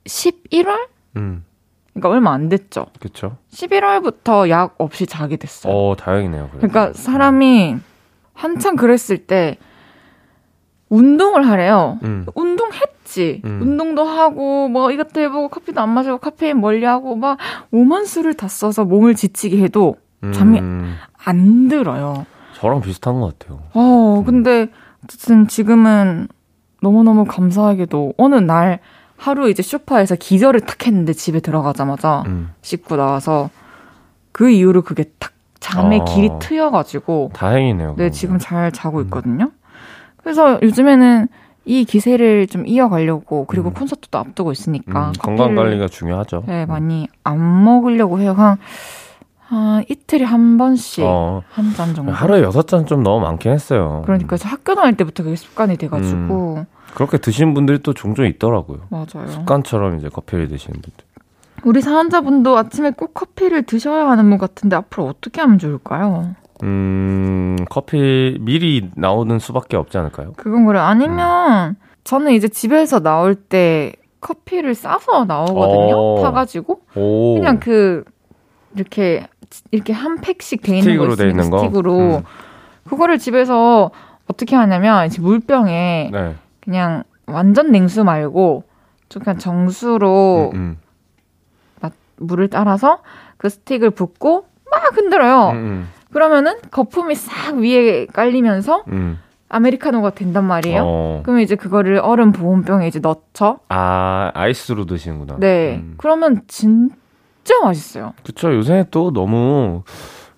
Speaker 1: 11월?
Speaker 2: 음,
Speaker 1: 그러니까 얼마 안 됐죠.
Speaker 2: 그쵸.
Speaker 1: 11월부터 약 없이 자게 됐어요.
Speaker 2: 어, 다행이네요. 그래도.
Speaker 1: 그러니까 사람이 한참 그랬을 때 운동을 하래요.
Speaker 2: 음,
Speaker 1: 운동했지.
Speaker 2: 음.
Speaker 1: 운동도 하고 뭐 이것도 해보고 커피도 안 마시고 카페인 멀리하고 막 오만 수를 다 써서 몸을 지치게 해도 잠이
Speaker 2: 음,
Speaker 1: 안 들어요.
Speaker 2: 저랑 비슷한 것 같아요.
Speaker 1: 어, 근데 어쨌든 지금은 너무너무 감사하게도 어느 날 하루 이제 쇼파에서 기절을 탁 했는데 집에 들어가자마자
Speaker 2: 음,
Speaker 1: 씻고 나와서 그 이후로 그게 탁 잠의
Speaker 2: 어.
Speaker 1: 길이 트여가지고
Speaker 2: 다행이네요.
Speaker 1: 네. 지금 잘 자고
Speaker 2: 음.
Speaker 1: 있거든요. 그래서 요즘에는 이 기세를 좀 이어가려고 그리고
Speaker 2: 음.
Speaker 1: 콘서트도 앞두고 있으니까
Speaker 2: 음, 건강 관리가 중요하죠.
Speaker 1: 네, 많이 안 먹으려고 해요. 한, 한 이틀에 한 번씩
Speaker 2: 어,
Speaker 1: 한잔 정도.
Speaker 2: 하루에 여섯 잔 좀 너무 많긴 했어요.
Speaker 1: 그러니까 저 학교 다닐 때부터 그게 습관이 돼가지고
Speaker 2: 음. 그렇게 드시는 분들이 또 종종 있더라고요.
Speaker 1: 맞아요.
Speaker 2: 습관처럼 이제 커피를 드시는 분들.
Speaker 1: 우리 사연자분도 아침에 꼭 커피를 드셔야 하는 분 같은데 앞으로 어떻게 하면 좋을까요?
Speaker 2: 음, 커피 미리 나오는 수밖에 없지 않을까요?
Speaker 1: 그건 그래. 아니면
Speaker 2: 음.
Speaker 1: 저는 이제 집에서 나올 때 커피를 싸서 나오거든요.
Speaker 2: 어.
Speaker 1: 타가지고
Speaker 2: 오.
Speaker 1: 그냥 그 이렇게 이렇게 한 팩씩 돼 있는 거 있으니까
Speaker 2: 있는 거?
Speaker 1: 스틱으로
Speaker 2: 음.
Speaker 1: 그거를 집에서 어떻게 하냐면 이제 물병에
Speaker 2: 네.
Speaker 1: 그냥 완전 냉수 말고 좀 그냥 정수로
Speaker 2: 음, 음.
Speaker 1: 물을 따라서 그 스틱을 붓고 막 흔들어요.
Speaker 2: 음, 음,
Speaker 1: 그러면은 거품이 싹 위에 깔리면서
Speaker 2: 음.
Speaker 1: 아메리카노가 된단 말이에요.
Speaker 2: 어.
Speaker 1: 그러면 이제 그거를 얼음 보온병에 이제 넣죠.
Speaker 2: 아, 아이스로 드시는구나.
Speaker 1: 네.
Speaker 2: 음.
Speaker 1: 그러면 진 짜 맛있어요.
Speaker 2: 그쵸. 요새 또 너무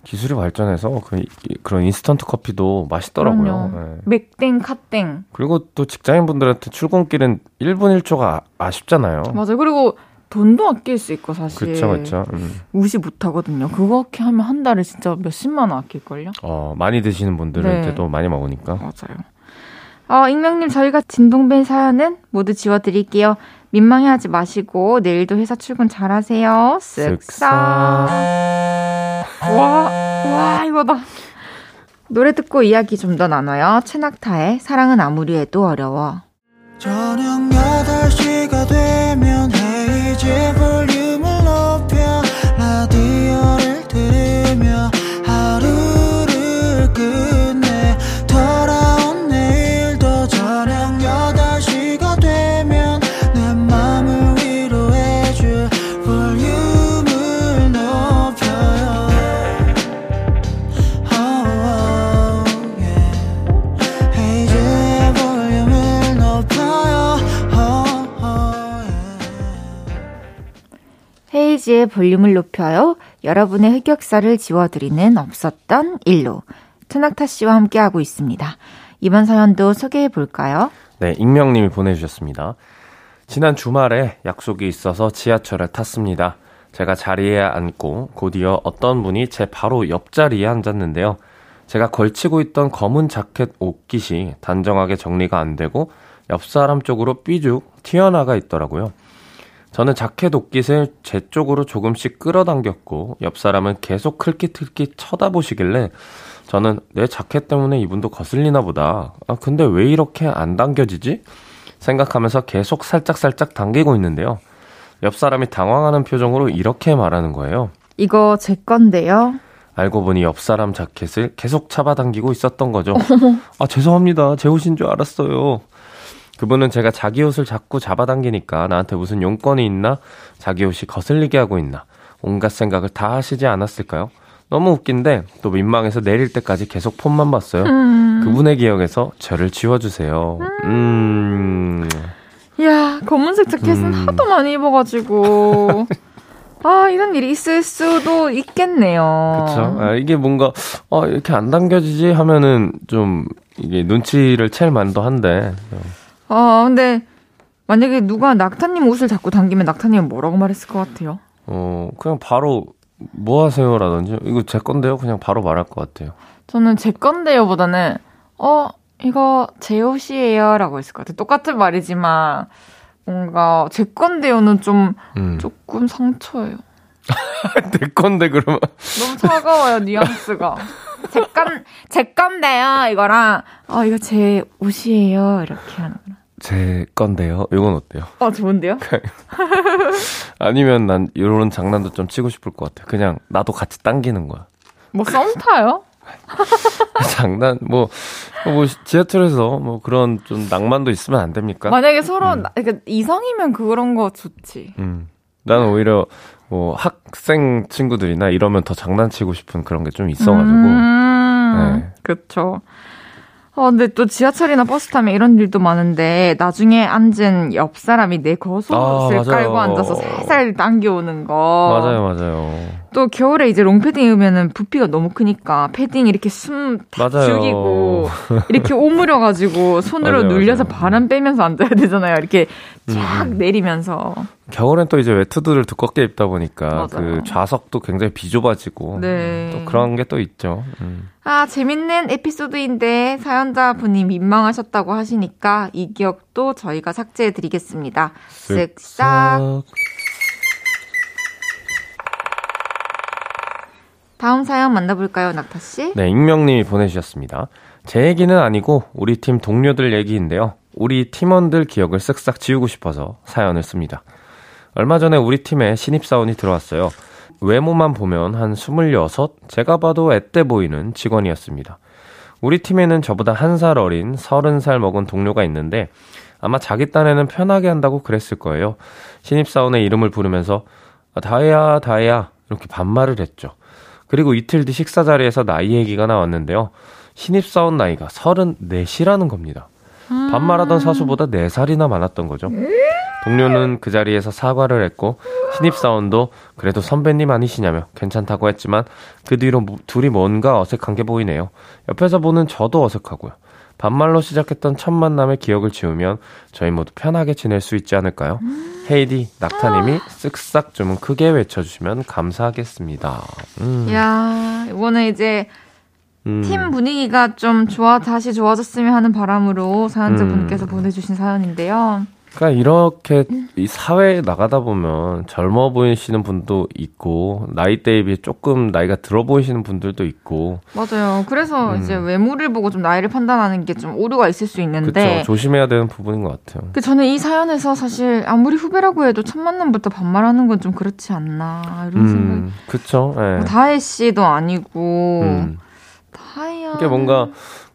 Speaker 2: 기술이 발전해서 그, 이- 그런 인스턴트 커피도 맛있더라고요. 네.
Speaker 1: 맥땡, 카땡.
Speaker 2: 그리고 또 직장인분들한테 출근길은 1분 1초가 아, 쉽잖아요
Speaker 1: 맞아요. 그리고 돈도 아낄 수 있고 사실.
Speaker 2: 그쵸, 그쵸. 음.
Speaker 1: 무시 못 하거든요. 그렇게 하면 한 달에 진짜 몇십만 원 아낄걸요?
Speaker 2: 어, 많이 드시는 분들한테도
Speaker 1: 네.
Speaker 2: 많이 먹으니까.
Speaker 1: 맞아요. 어, 익명님, 저희가 진동벤 사연은 모두 지워드릴게요. 민망해하지 마시고, 내일도 회사 출근 잘하세요. 쓱싹. 와, 와, 이거다. 노래 듣고 이야기 좀 더 나눠요. 최낙타의 사랑은 아무리 해도 어려워.
Speaker 3: 저녁 8시가 되면 헤이즈 볼륨
Speaker 1: 헤이지의 볼륨을 높여요. 여러분의 흑역사를 지워드리는 없었던 일로. 최낙타 씨와 함께하고 있습니다. 이번 사연도 소개해 볼까요?
Speaker 2: 네, 익명님이 보내주셨습니다. 지난 주말에 약속이 있어서 지하철을 탔습니다. 제가 자리에 앉고 곧이어 어떤 분이 제 바로 옆자리에 앉았는데요. 제가 걸치고 있던 검은 자켓 옷깃이 단정하게 정리가 안 되고 옆 사람 쪽으로 삐죽 튀어나가 있더라고요. 저는 자켓 옷깃을 제 쪽으로 조금씩 끌어당겼고 옆 사람은 계속 클깃클깃 쳐다보시길래 저는 내 자켓 때문에 이분도 거슬리나 보다. 아, 근데 왜 이렇게 안 당겨지지? 생각하면서 계속 살짝살짝 당기고 있는데요. 옆 사람이 당황하는 표정으로 이렇게 말하는 거예요.
Speaker 1: 이거 제 건데요.
Speaker 2: 알고 보니 옆 사람 자켓을 계속 잡아당기고 있었던 거죠. 아, 죄송합니다. 제 옷인 줄 알았어요. 그분은 제가 자기 옷을 자꾸 잡아당기니까 나한테 무슨 용건이 있나? 자기 옷이 거슬리게 하고 있나? 온갖 생각을 다 하시지 않았을까요? 너무 웃긴데 또 민망해서 내릴 때까지 계속 폰만 봤어요.
Speaker 1: 음.
Speaker 2: 그분의 기억에서 저를 지워주세요. 음.
Speaker 1: 야, 검은색 자켓은
Speaker 2: 음.
Speaker 1: 하도 많이 입어가지고. 아, 이런 일이 있을 수도 있겠네요.
Speaker 2: 그쵸. 아, 이게 뭔가, 어, 이렇게 안 당겨지지 하면은 좀, 이게 눈치를 챌 만도 한데.
Speaker 1: 아, 근데 만약에 누가 낙타님 옷을 자꾸 당기면 낙타님은 뭐라고 말했을 것 같아요?
Speaker 2: 어, 그냥 바로, 뭐 하세요라든지, 이거 제 건데요? 그냥 바로 말할 것 같아요.
Speaker 1: 저는 제 건데요 보다는, 어, 이거 제 옷이에요 라고 했을 것 같아요. 똑같은 말이지만, 뭔가 제 건데요는 좀,
Speaker 2: 음.
Speaker 1: 조금 상처예요.
Speaker 2: 내 건데, 그러면.
Speaker 1: 너무 차가워요, 뉘앙스가. 제 건, 제 건데요, 이거랑, 어, 이거 제 옷이에요, 이렇게 하는.
Speaker 2: 제 건데요? 이건 어때요?
Speaker 1: 어, 좋은데요?
Speaker 2: 아니면 난 이런 장난도 좀 치고 싶을 것 같아. 그냥 나도 같이 당기는 거야.
Speaker 1: 뭐 썸 타요?
Speaker 2: 장난 뭐, 뭐 지하철에서 뭐 그런 좀 낭만도 있으면 안 됩니까?
Speaker 1: 만약에 서로,
Speaker 2: 음.
Speaker 1: 나- 그러니까 이성이면 그런 거 좋지.
Speaker 2: 음. 나는 오히려 뭐 학생 친구들이나 이러면 더 장난치고 싶은 그런 게 좀 있어가지고.
Speaker 1: 음,
Speaker 2: 네.
Speaker 1: 그쵸. 어, 근데 또 지하철이나 버스 타면 이런 일도 많은데, 나중에 앉은 옆 사람이 내 겉옷을
Speaker 2: 아.
Speaker 1: 깔고 앉아서 살살 당겨오는 거.
Speaker 2: 맞아요, 맞아요.
Speaker 1: 또 겨울에 이제 롱패딩 입으면은 부피가 너무 크니까 패딩 이렇게 숨다
Speaker 2: 맞아요.
Speaker 1: 죽이고 이렇게 오므려 가지고 손으로
Speaker 2: 맞아요,
Speaker 1: 눌려서
Speaker 2: 맞아요.
Speaker 1: 바람 빼면서 앉아야 되잖아요. 이렇게 쫙
Speaker 2: 음.
Speaker 1: 내리면서.
Speaker 2: 겨울엔 또 이제 외투들을 두껍게 입다 보니까
Speaker 1: 맞아요.
Speaker 2: 그 좌석도 굉장히 비좁아지고
Speaker 1: 네.
Speaker 2: 또 그런 게 또 있죠. 음.
Speaker 1: 아, 재밌는 에피소드인데 사연자 분이 민망하셨다고 하시니까 이 기억도 저희가 삭제해 드리겠습니다. 쓱싹. 다음 사연 만나볼까요, 낙타 씨?
Speaker 2: 네, 익명님이 보내주셨습니다. 제 얘기는 아니고 우리 팀 동료들 얘기인데요. 우리 팀원들 기억을 쓱싹 지우고 싶어서 사연을 씁니다. 얼마 전에 우리 팀에 신입사원이 들어왔어요. 외모만 보면 한 26, 제가 봐도 앳돼 보이는 직원이었습니다. 우리 팀에는 저보다 한 살 어린 30살 먹은 동료가 있는데 아마 자기 딴에는 편하게 한다고 그랬을 거예요. 신입사원의 이름을 부르면서 아, 다혜야, 다혜야 이렇게 반말을 했죠. 그리고 이틀 뒤 식사 자리에서 나이 얘기가 나왔는데요. 신입사원 나이가 34이라는 겁니다. 반말하던 사수보다 4살이나 많았던 거죠. 동료는 그 자리에서 사과를 했고 신입사원도 그래도 선배님 아니시냐며 괜찮다고 했지만 그 뒤로 무- 둘이 뭔가 어색한 게 보이네요. 옆에서 보는 저도 어색하고요. 반말로 시작했던 첫 만남의 기억을 지우면 저희 모두 편하게 지낼 수 있지 않을까요? 헤이디, 낙타님이 쓱싹 좀 크게 외쳐주시면 감사하겠습니다. 음,
Speaker 1: 야 이거는 이제
Speaker 2: 음.
Speaker 1: 팀 분위기가 좀 좋아, 다시 좋아졌으면 하는 바람으로 사연자분께서
Speaker 2: 음.
Speaker 1: 보내주신 사연인데요.
Speaker 2: 그러니까 이렇게 이 사회에 나가다 보면 젊어 보이시는 분도 있고 나이대에 비해 조금 나이가 들어 보이시는 분들도 있고
Speaker 1: 맞아요. 그래서
Speaker 2: 음.
Speaker 1: 이제 외모를 보고 좀 나이를 판단하는 게 좀 오류가 있을 수 있는데.
Speaker 2: 그렇죠 조심해야 되는 부분인 것 같아요.
Speaker 1: 그 저는 이 사연에서 사실 아무리 후배라고 해도 첫 만남부터 반말하는 건 좀 그렇지 않나 이런.
Speaker 2: 음, 그쵸. 예.
Speaker 1: 뭐 다혜 씨도 아니고
Speaker 2: 음.
Speaker 1: 다혜야.
Speaker 2: 이게 뭔가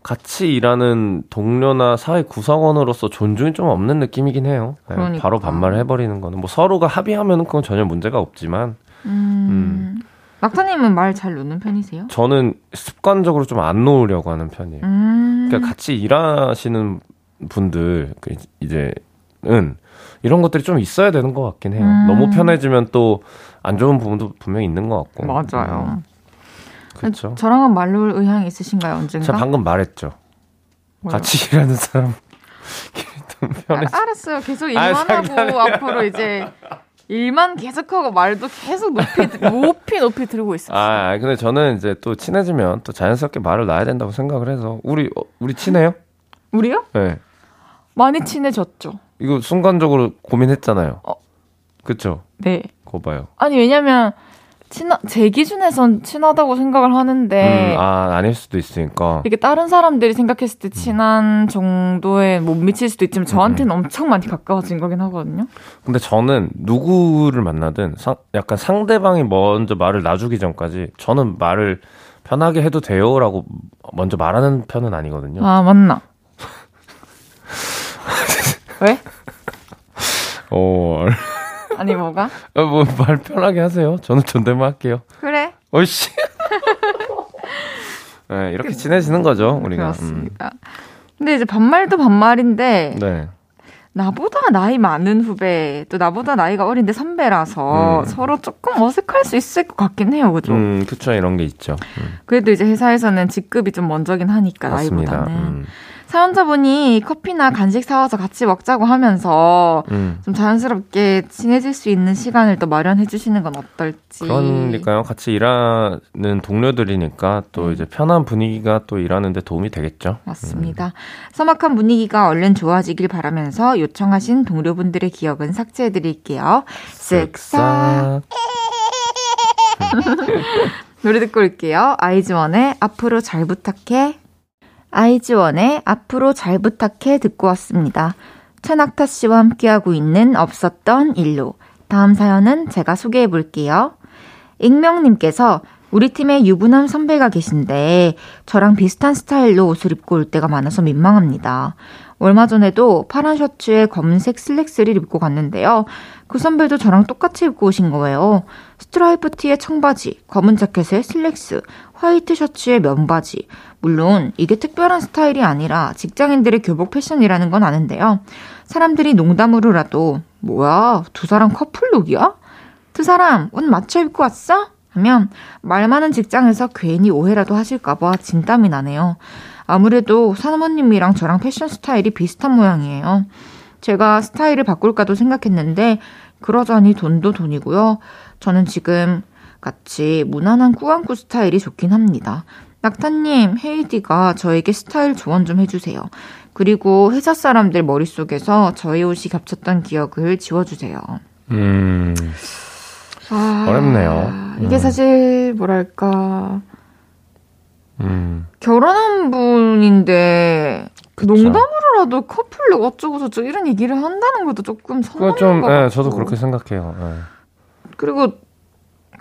Speaker 2: 같이 일하는 동료나 사회 구성원으로서 존중이 좀 없는 느낌이긴 해요. 예,
Speaker 1: 그러니까.
Speaker 2: 바로 반말을 해버리는 거는 뭐 서로가 합의하면은 그건 전혀 문제가 없지만
Speaker 1: 음. 낙타님은 말 잘 놓는 편이세요?
Speaker 2: 저는 습관적으로 좀 안 놓으려고 하는 편이에요.
Speaker 1: 음.
Speaker 2: 그러니까 같이 일하시는 분들 그 이제는 이런 것들이 좀 있어야 되는 것 같긴 해요.
Speaker 1: 음.
Speaker 2: 너무 편해지면 또 안 좋은 부분도 분명히 있는 것 같고.
Speaker 1: 맞아요.
Speaker 2: 그렇죠.
Speaker 1: 저랑은 말 놓을 의향이 있으신가요 언젠가?
Speaker 2: 제가 방금 말했죠.
Speaker 1: 뭐요?
Speaker 2: 같이 일하는 사람.
Speaker 1: 아, 알았어요. 계속
Speaker 2: 아,
Speaker 1: 일만 하고
Speaker 2: 장난이야.
Speaker 1: 앞으로 이제 일만 계속하고 말도 계속 높이 높이 높이 들고 있어요.
Speaker 2: 아, 근데 저는 이제 또 친해지면 또 자연스럽게 말을 놔야 된다고 생각을 해서 우리 어, 우리 친해요?
Speaker 1: 우리요?
Speaker 2: 네.
Speaker 1: 많이 친해졌죠.
Speaker 2: 이거 순간적으로 고민했잖아요.
Speaker 1: 어.
Speaker 2: 그쵸?
Speaker 1: 네.
Speaker 2: 그거 봐요.
Speaker 1: 아니 왜냐면 친하 제 기준에선 친하다고 생각을 하는데
Speaker 2: 음, 아, 아닐 수도 있으니까.
Speaker 1: 이렇게 다른 사람들이 생각했을 때 친한 정도에 못 미칠 수도 있지만 저한테는 엄청 많이 가까워진 거긴 하거든요.
Speaker 2: 근데 저는 누구를 만나든 상- 약간 상대방이 먼저 말을 놔주기 전까지 저는 말을 편하게 해도 돼요라고 먼저 말하는 편은 아니거든요.
Speaker 1: 아 맞나? 왜?
Speaker 2: 어,
Speaker 1: 아니 뭐가?
Speaker 2: 뭐말 편하게 하세요. 저는 존댓말 할게요.
Speaker 1: 그래?
Speaker 2: 어이씨. 네, 이렇게 친해지는 거죠, 우리가.
Speaker 1: 그렇습니다. 음. 근데 이제 반말도 반말인데 네. 나보다 나이 많은 후배, 또 나보다 나이가 어린데 선배라서 음. 서로 조금 어색할 수 있을 것 같긴 해요, 그죠?
Speaker 2: 음, 그쵸, 이런 게 있죠. 음.
Speaker 1: 그래도 이제 회사에서는 직급이 좀 먼저긴 하니까, 맞습니다. 나이보다는. 음. 사연자분이 커피나 간식 사와서 같이 먹자고 하면서 음. 좀 자연스럽게 친해질 수 있는 시간을 또 마련해 주시는 건 어떨지.
Speaker 2: 그러니까요. 같이 일하는 동료들이니까 또 음. 이제 편한 분위기가 또 일하는데 도움이 되겠죠.
Speaker 1: 맞습니다. 음. 서막한 분위기가 얼른 좋아지길 바라면서 요청하신 동료분들의 기억은 삭제해 드릴게요. 쓱싹. 노래 듣고 올게요. 아이즈원의 앞으로 잘 부탁해. 아이즈원의 앞으로 잘 부탁해 듣고 왔습니다. 천낙타 씨와 함께하고 있는 없었던 일로. 다음 사연은 제가 소개해 볼게요. 익명님께서 우리 팀에 유부남 선배가 계신데 저랑 비슷한 스타일로 옷을 입고 올 때가 많아서 민망합니다. 얼마 전에도 파란 셔츠에 검은색 슬랙스를 입고 갔는데요. 그 선배도 저랑 똑같이 입고 오신 거예요. 스트라이프 티에 청바지, 검은 자켓에 슬랙스, 화이트 셔츠에 면바지. 물론 이게 특별한 스타일이 아니라 직장인들의 교복 패션이라는 건 아는데요. 사람들이 농담으로라도 뭐야 두 사람 커플룩이야? 두 사람 옷 맞춰 입고 왔어? 하면 말 많은 직장에서 괜히 오해라도 하실까봐 진땀이 나네요. 아무래도 사모님이랑 저랑 패션 스타일이 비슷한 모양이에요. 제가 스타일을 바꿀까도 생각했는데 그러자니 돈도 돈이고요. 저는 지금 같이 무난한 꾸안꾸 스타일이 좋긴 합니다. 낙타님, 헤이디가 저에게 스타일 조언 좀 해주세요. 그리고 회사 사람들 머릿속에서 저희 옷이 겹쳤던 기억을 지워주세요. 음.
Speaker 2: 아, 어렵네요.
Speaker 1: 이게 음. 사실, 뭐랄까. 음. 결혼한 분인데 그쵸. 농담으로라도 커플로 어쩌고저쩌고 이런 얘기를 한다는 것도 조금
Speaker 2: 서운한 좀, 것 예, 저도 그렇게 생각해요. 예.
Speaker 1: 그리고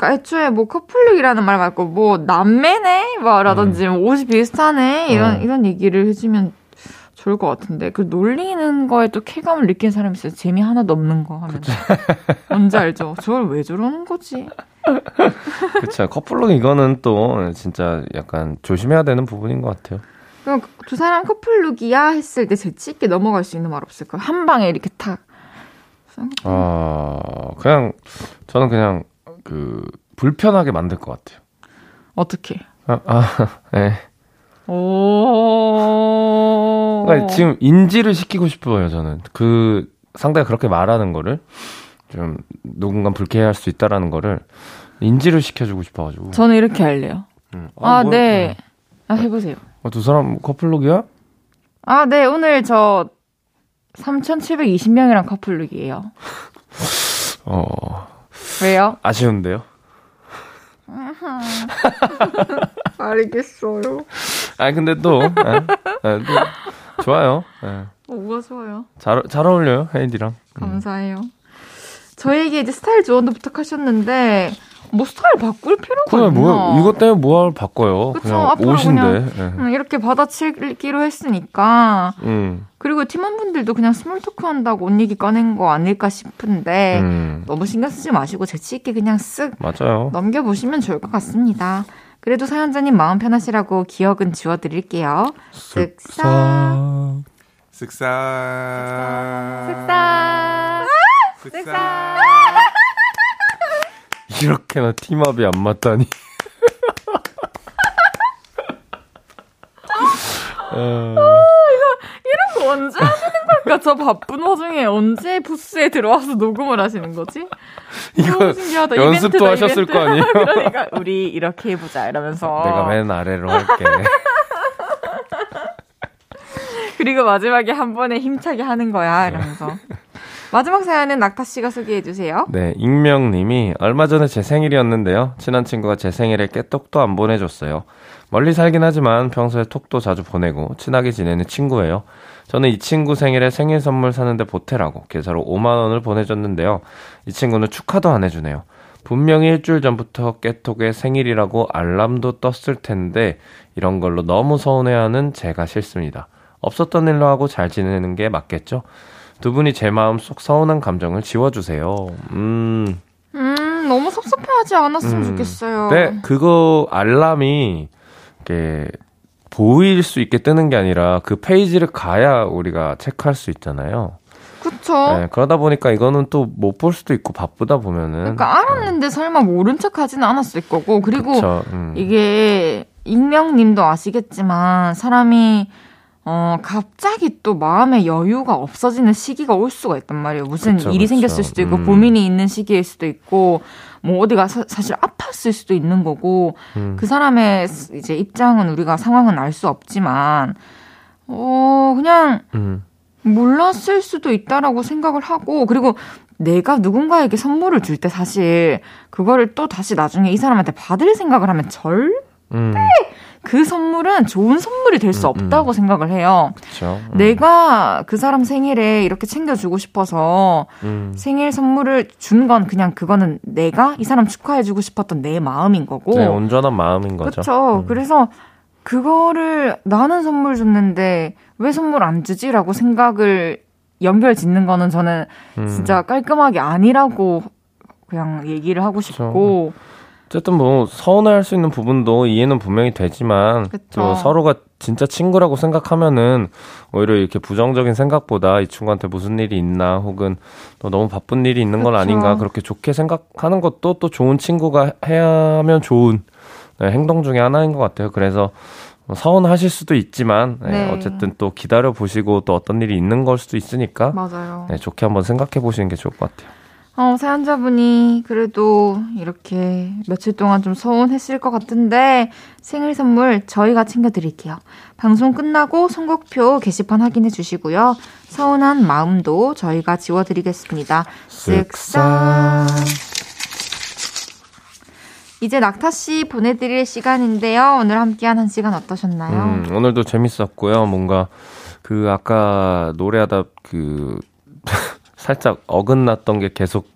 Speaker 1: 그러니까 애초에 뭐 커플룩이라는 말 말고 뭐 남매네 뭐라든지 음. 뭐 옷이 비슷하네 이런 어. 이런 얘기를 해주면 좋을 것 같은데 그 놀리는 거에 또 쾌감을 느끼는 사람이 있어요. 재미 하나도 없는 거 하면 뭔지 알죠? 저걸 왜 저러는 거지?
Speaker 2: 그렇죠. 커플룩 이거는 또 진짜 약간 조심해야 되는 부분인 것 같아요.
Speaker 1: 그럼 두 사람 커플룩이야 했을 때 재치 있게 넘어갈 수 있는 말 없을까요? 한 방에 이렇게 탁.
Speaker 2: 아 그냥 저는 그냥 그 불편하게 만들 것 같아요.
Speaker 1: 어떻게?
Speaker 2: 아, 아 네. 오. 그러니까 지금 인지를 시키고 싶어요, 저는. 그 상대가 그렇게 말하는 거를 좀 누군가 불쾌할 수 있다라는 거를 인지를 시켜주고 싶어가지고.
Speaker 1: 저는 이렇게 할래요. 음. 아, 아 뭐, 네. 아, 해보세요.
Speaker 2: 아, 두 사람 커플룩이야?
Speaker 1: 아, 네. 오늘 저 3,720명이랑 커플룩이에요. 어. 왜요?
Speaker 2: 아쉬운데요?
Speaker 1: 알겠어요.
Speaker 2: 아니 근데 또, 에, 에, 또 좋아요. 에.
Speaker 1: 뭐가 좋아요?
Speaker 2: 잘, 잘 어울려요, 헤이디랑.
Speaker 1: 음. 감사해요. 음. 저에게 이제 스타일 조언도 부탁하셨는데, 뭐 스타일 바꿀 필요가 그래, 있나?
Speaker 2: 뭐, 이것 때문에 뭐하러 바꿔요. 그쵸, 그냥 옷인데. 그냥,
Speaker 1: 네. 이렇게 받아치기로 했으니까. 음. 그리고 팀원분들도 그냥 small talk 한다고 옷 얘기 꺼낸 거 아닐까 싶은데 음. 너무 신경 쓰지 마시고 재치 있게 그냥 쓱 맞아요. 넘겨보시면 좋을 것 같습니다. 그래도 사연자님 마음 편하시라고 기억은 지워드릴게요. 쓱싹
Speaker 4: 쓱싹
Speaker 1: 쓱싹 쓱싹
Speaker 2: 이렇게나 팀업이 안 맞다니.
Speaker 1: 어... 이런 거 언제 하시는 걸까? 저 바쁜 와중에 언제 부스에 들어와서 녹음을 하시는 거지?
Speaker 2: 이거 신기하다. 연습도 이벤트다, 하셨을 이벤트. 거 아니에요?
Speaker 1: 그러니까 우리 이렇게 해보자 이러면서
Speaker 2: 내가 맨 아래로 할게.
Speaker 1: 그리고 마지막에 한 번에 힘차게 하는 거야 이러면서. 마지막 사연은 낙타 씨가 소개해 주세요.
Speaker 2: 네, 익명님이 얼마 전에 제 생일이었는데요. 친한 친구가 제 생일에 깨톡도 안 보내줬어요. 멀리 살긴 하지만 평소에 톡도 자주 보내고 친하게 지내는 친구예요. 저는 이 친구 생일에 생일 선물 사는데 보태라고 계좌로 5만 원을 보내줬는데요. 이 친구는 축하도 안 해주네요. 분명히 일주일 전부터 깨톡에 생일이라고 알람도 떴을 텐데 이런 걸로 너무 서운해하는 제가 싫습니다. 없었던 일로 하고 잘 지내는 게 맞겠죠? 두 분이 제 마음 속 서운한 감정을 지워주세요. 음.
Speaker 1: 음, 너무 섭섭해하지 않았으면 음. 좋겠어요.
Speaker 2: 네, 그거 알람이 이게 보일 수 있게 뜨는 게 아니라 그 페이지를 가야 우리가 체크할 수 있잖아요.
Speaker 1: 그쵸.
Speaker 2: 네, 그러다 보니까 이거는 또 못 볼 수도 있고 바쁘다 보면은.
Speaker 1: 그러니까 알았는데 네. 설마 모른 척 하지는 않았을 거고. 그리고 그쵸, 음. 이게 익명님도 아시겠지만 사람이 어, 갑자기 또 마음의 여유가 없어지는 시기가 올 수가 있단 말이에요. 무슨 그쵸, 일이 그쵸. 생겼을 수도 있고, 음. 고민이 있는 시기일 수도 있고, 뭐 어디가 사, 실 아팠을 수도 있는 거고, 음. 그 사람의 이제 입장은 우리가 상황은 알 수 없지만, 어, 그냥, 음. 몰랐을 수도 있다라고 생각을 하고, 그리고 내가 누군가에게 선물을 줄 때 사실, 그거를 또 다시 나중에 이 사람한테 받을 생각을 하면 절대 음. 그 선물은 좋은 선물이 될수 음, 음. 없다고 음. 생각을 해요. 음. 내가 그 사람 생일에 이렇게 챙겨주고 싶어서 음. 생일 선물을 준 건 그냥 그거는 내가 이 사람 축하해주고 싶었던 내 마음인 거고.
Speaker 2: 네, 온전한 마음인 거죠.
Speaker 1: 그렇죠. 그래서 그거를 나는 선물 줬는데 왜 선물 안 주지라고 생각을 연결 짓는 거는 저는 진짜 깔끔하게 아니라고 그냥 얘기를 하고 싶고. 그쵸.
Speaker 2: 어쨌든 뭐 서운해할 수 있는 부분도 이해는 분명히 되지만 또 서로가 진짜 친구라고 생각하면은 오히려 이렇게 부정적인 생각보다 이 친구한테 무슨 일이 있나 혹은 또 너무 바쁜 일이 있는 건 그쵸. 아닌가 그렇게 좋게 생각하는 것도 또 좋은 친구가 해야 하면 좋은 네, 행동 중에 하나인 것 같아요. 그래서 뭐 서운하실 수도 있지만 네, 네. 어쨌든 또 기다려 보시고 또 어떤 일이 있는 걸 수도 있으니까
Speaker 1: 맞아요.
Speaker 2: 네, 좋게 한번 생각해 보시는 게 좋을 것 같아요.
Speaker 1: 어, 사연자분이 그래도 이렇게 며칠 동안 좀 서운했을 것 같은데 생일 선물 저희가 챙겨드릴게요. 방송 끝나고 선곡표 게시판 확인해 주시고요. 서운한 마음도 저희가 지워드리겠습니다. 쓱싹. 이제 낙타 씨 보내드릴 시간인데요. 오늘 함께한 한 시간 어떠셨나요? 음,
Speaker 2: 오늘도 재밌었고요. 뭔가 그 아까 노래하다 그 살짝 어긋났던 게 계속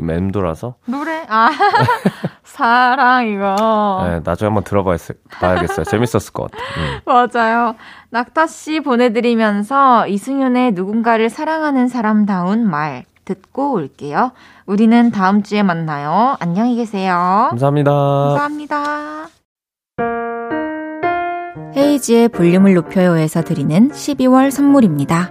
Speaker 2: 맴돌아서?
Speaker 1: 노래? 아 사랑 이거.
Speaker 2: 네, 나중에 한번 들어봐야겠어요. 재밌었을 것 같아요. 음.
Speaker 1: 맞아요. 낙타 씨 보내드리면서 이승윤의 누군가를 사랑하는 사람다운 말 듣고 올게요. 우리는 다음 주에 만나요. 안녕히 계세요.
Speaker 2: 감사합니다.
Speaker 1: 감사합니다. 헤이즈의 볼륨을 높여요에서 드리는 12월 선물입니다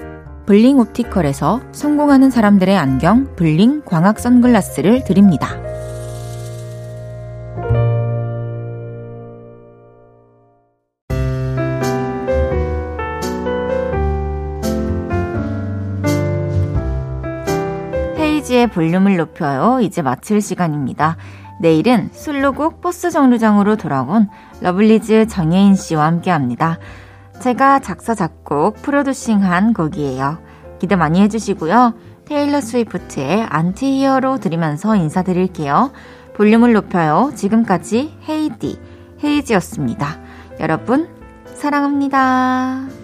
Speaker 1: 블링 옵티컬에서 성공하는 사람들의 안경 블링 광학 선글라스를 드립니다. 헤이즈의 볼륨을 높여요. 이제 마칠 시간입니다. 내일은 솔로곡 버스 정류장으로 돌아온 러블리즈 정예인 씨와 함께 합니다. 제가 작사, 작곡, 프로듀싱한 곡이에요. 기대 많이 해주시고요. 테일러 스위프트의 Anti-Hero 들으면서 인사드릴게요. 볼륨을 높여요. 지금까지 헤이디, 헤이즈였습니다. 여러분, 사랑합니다.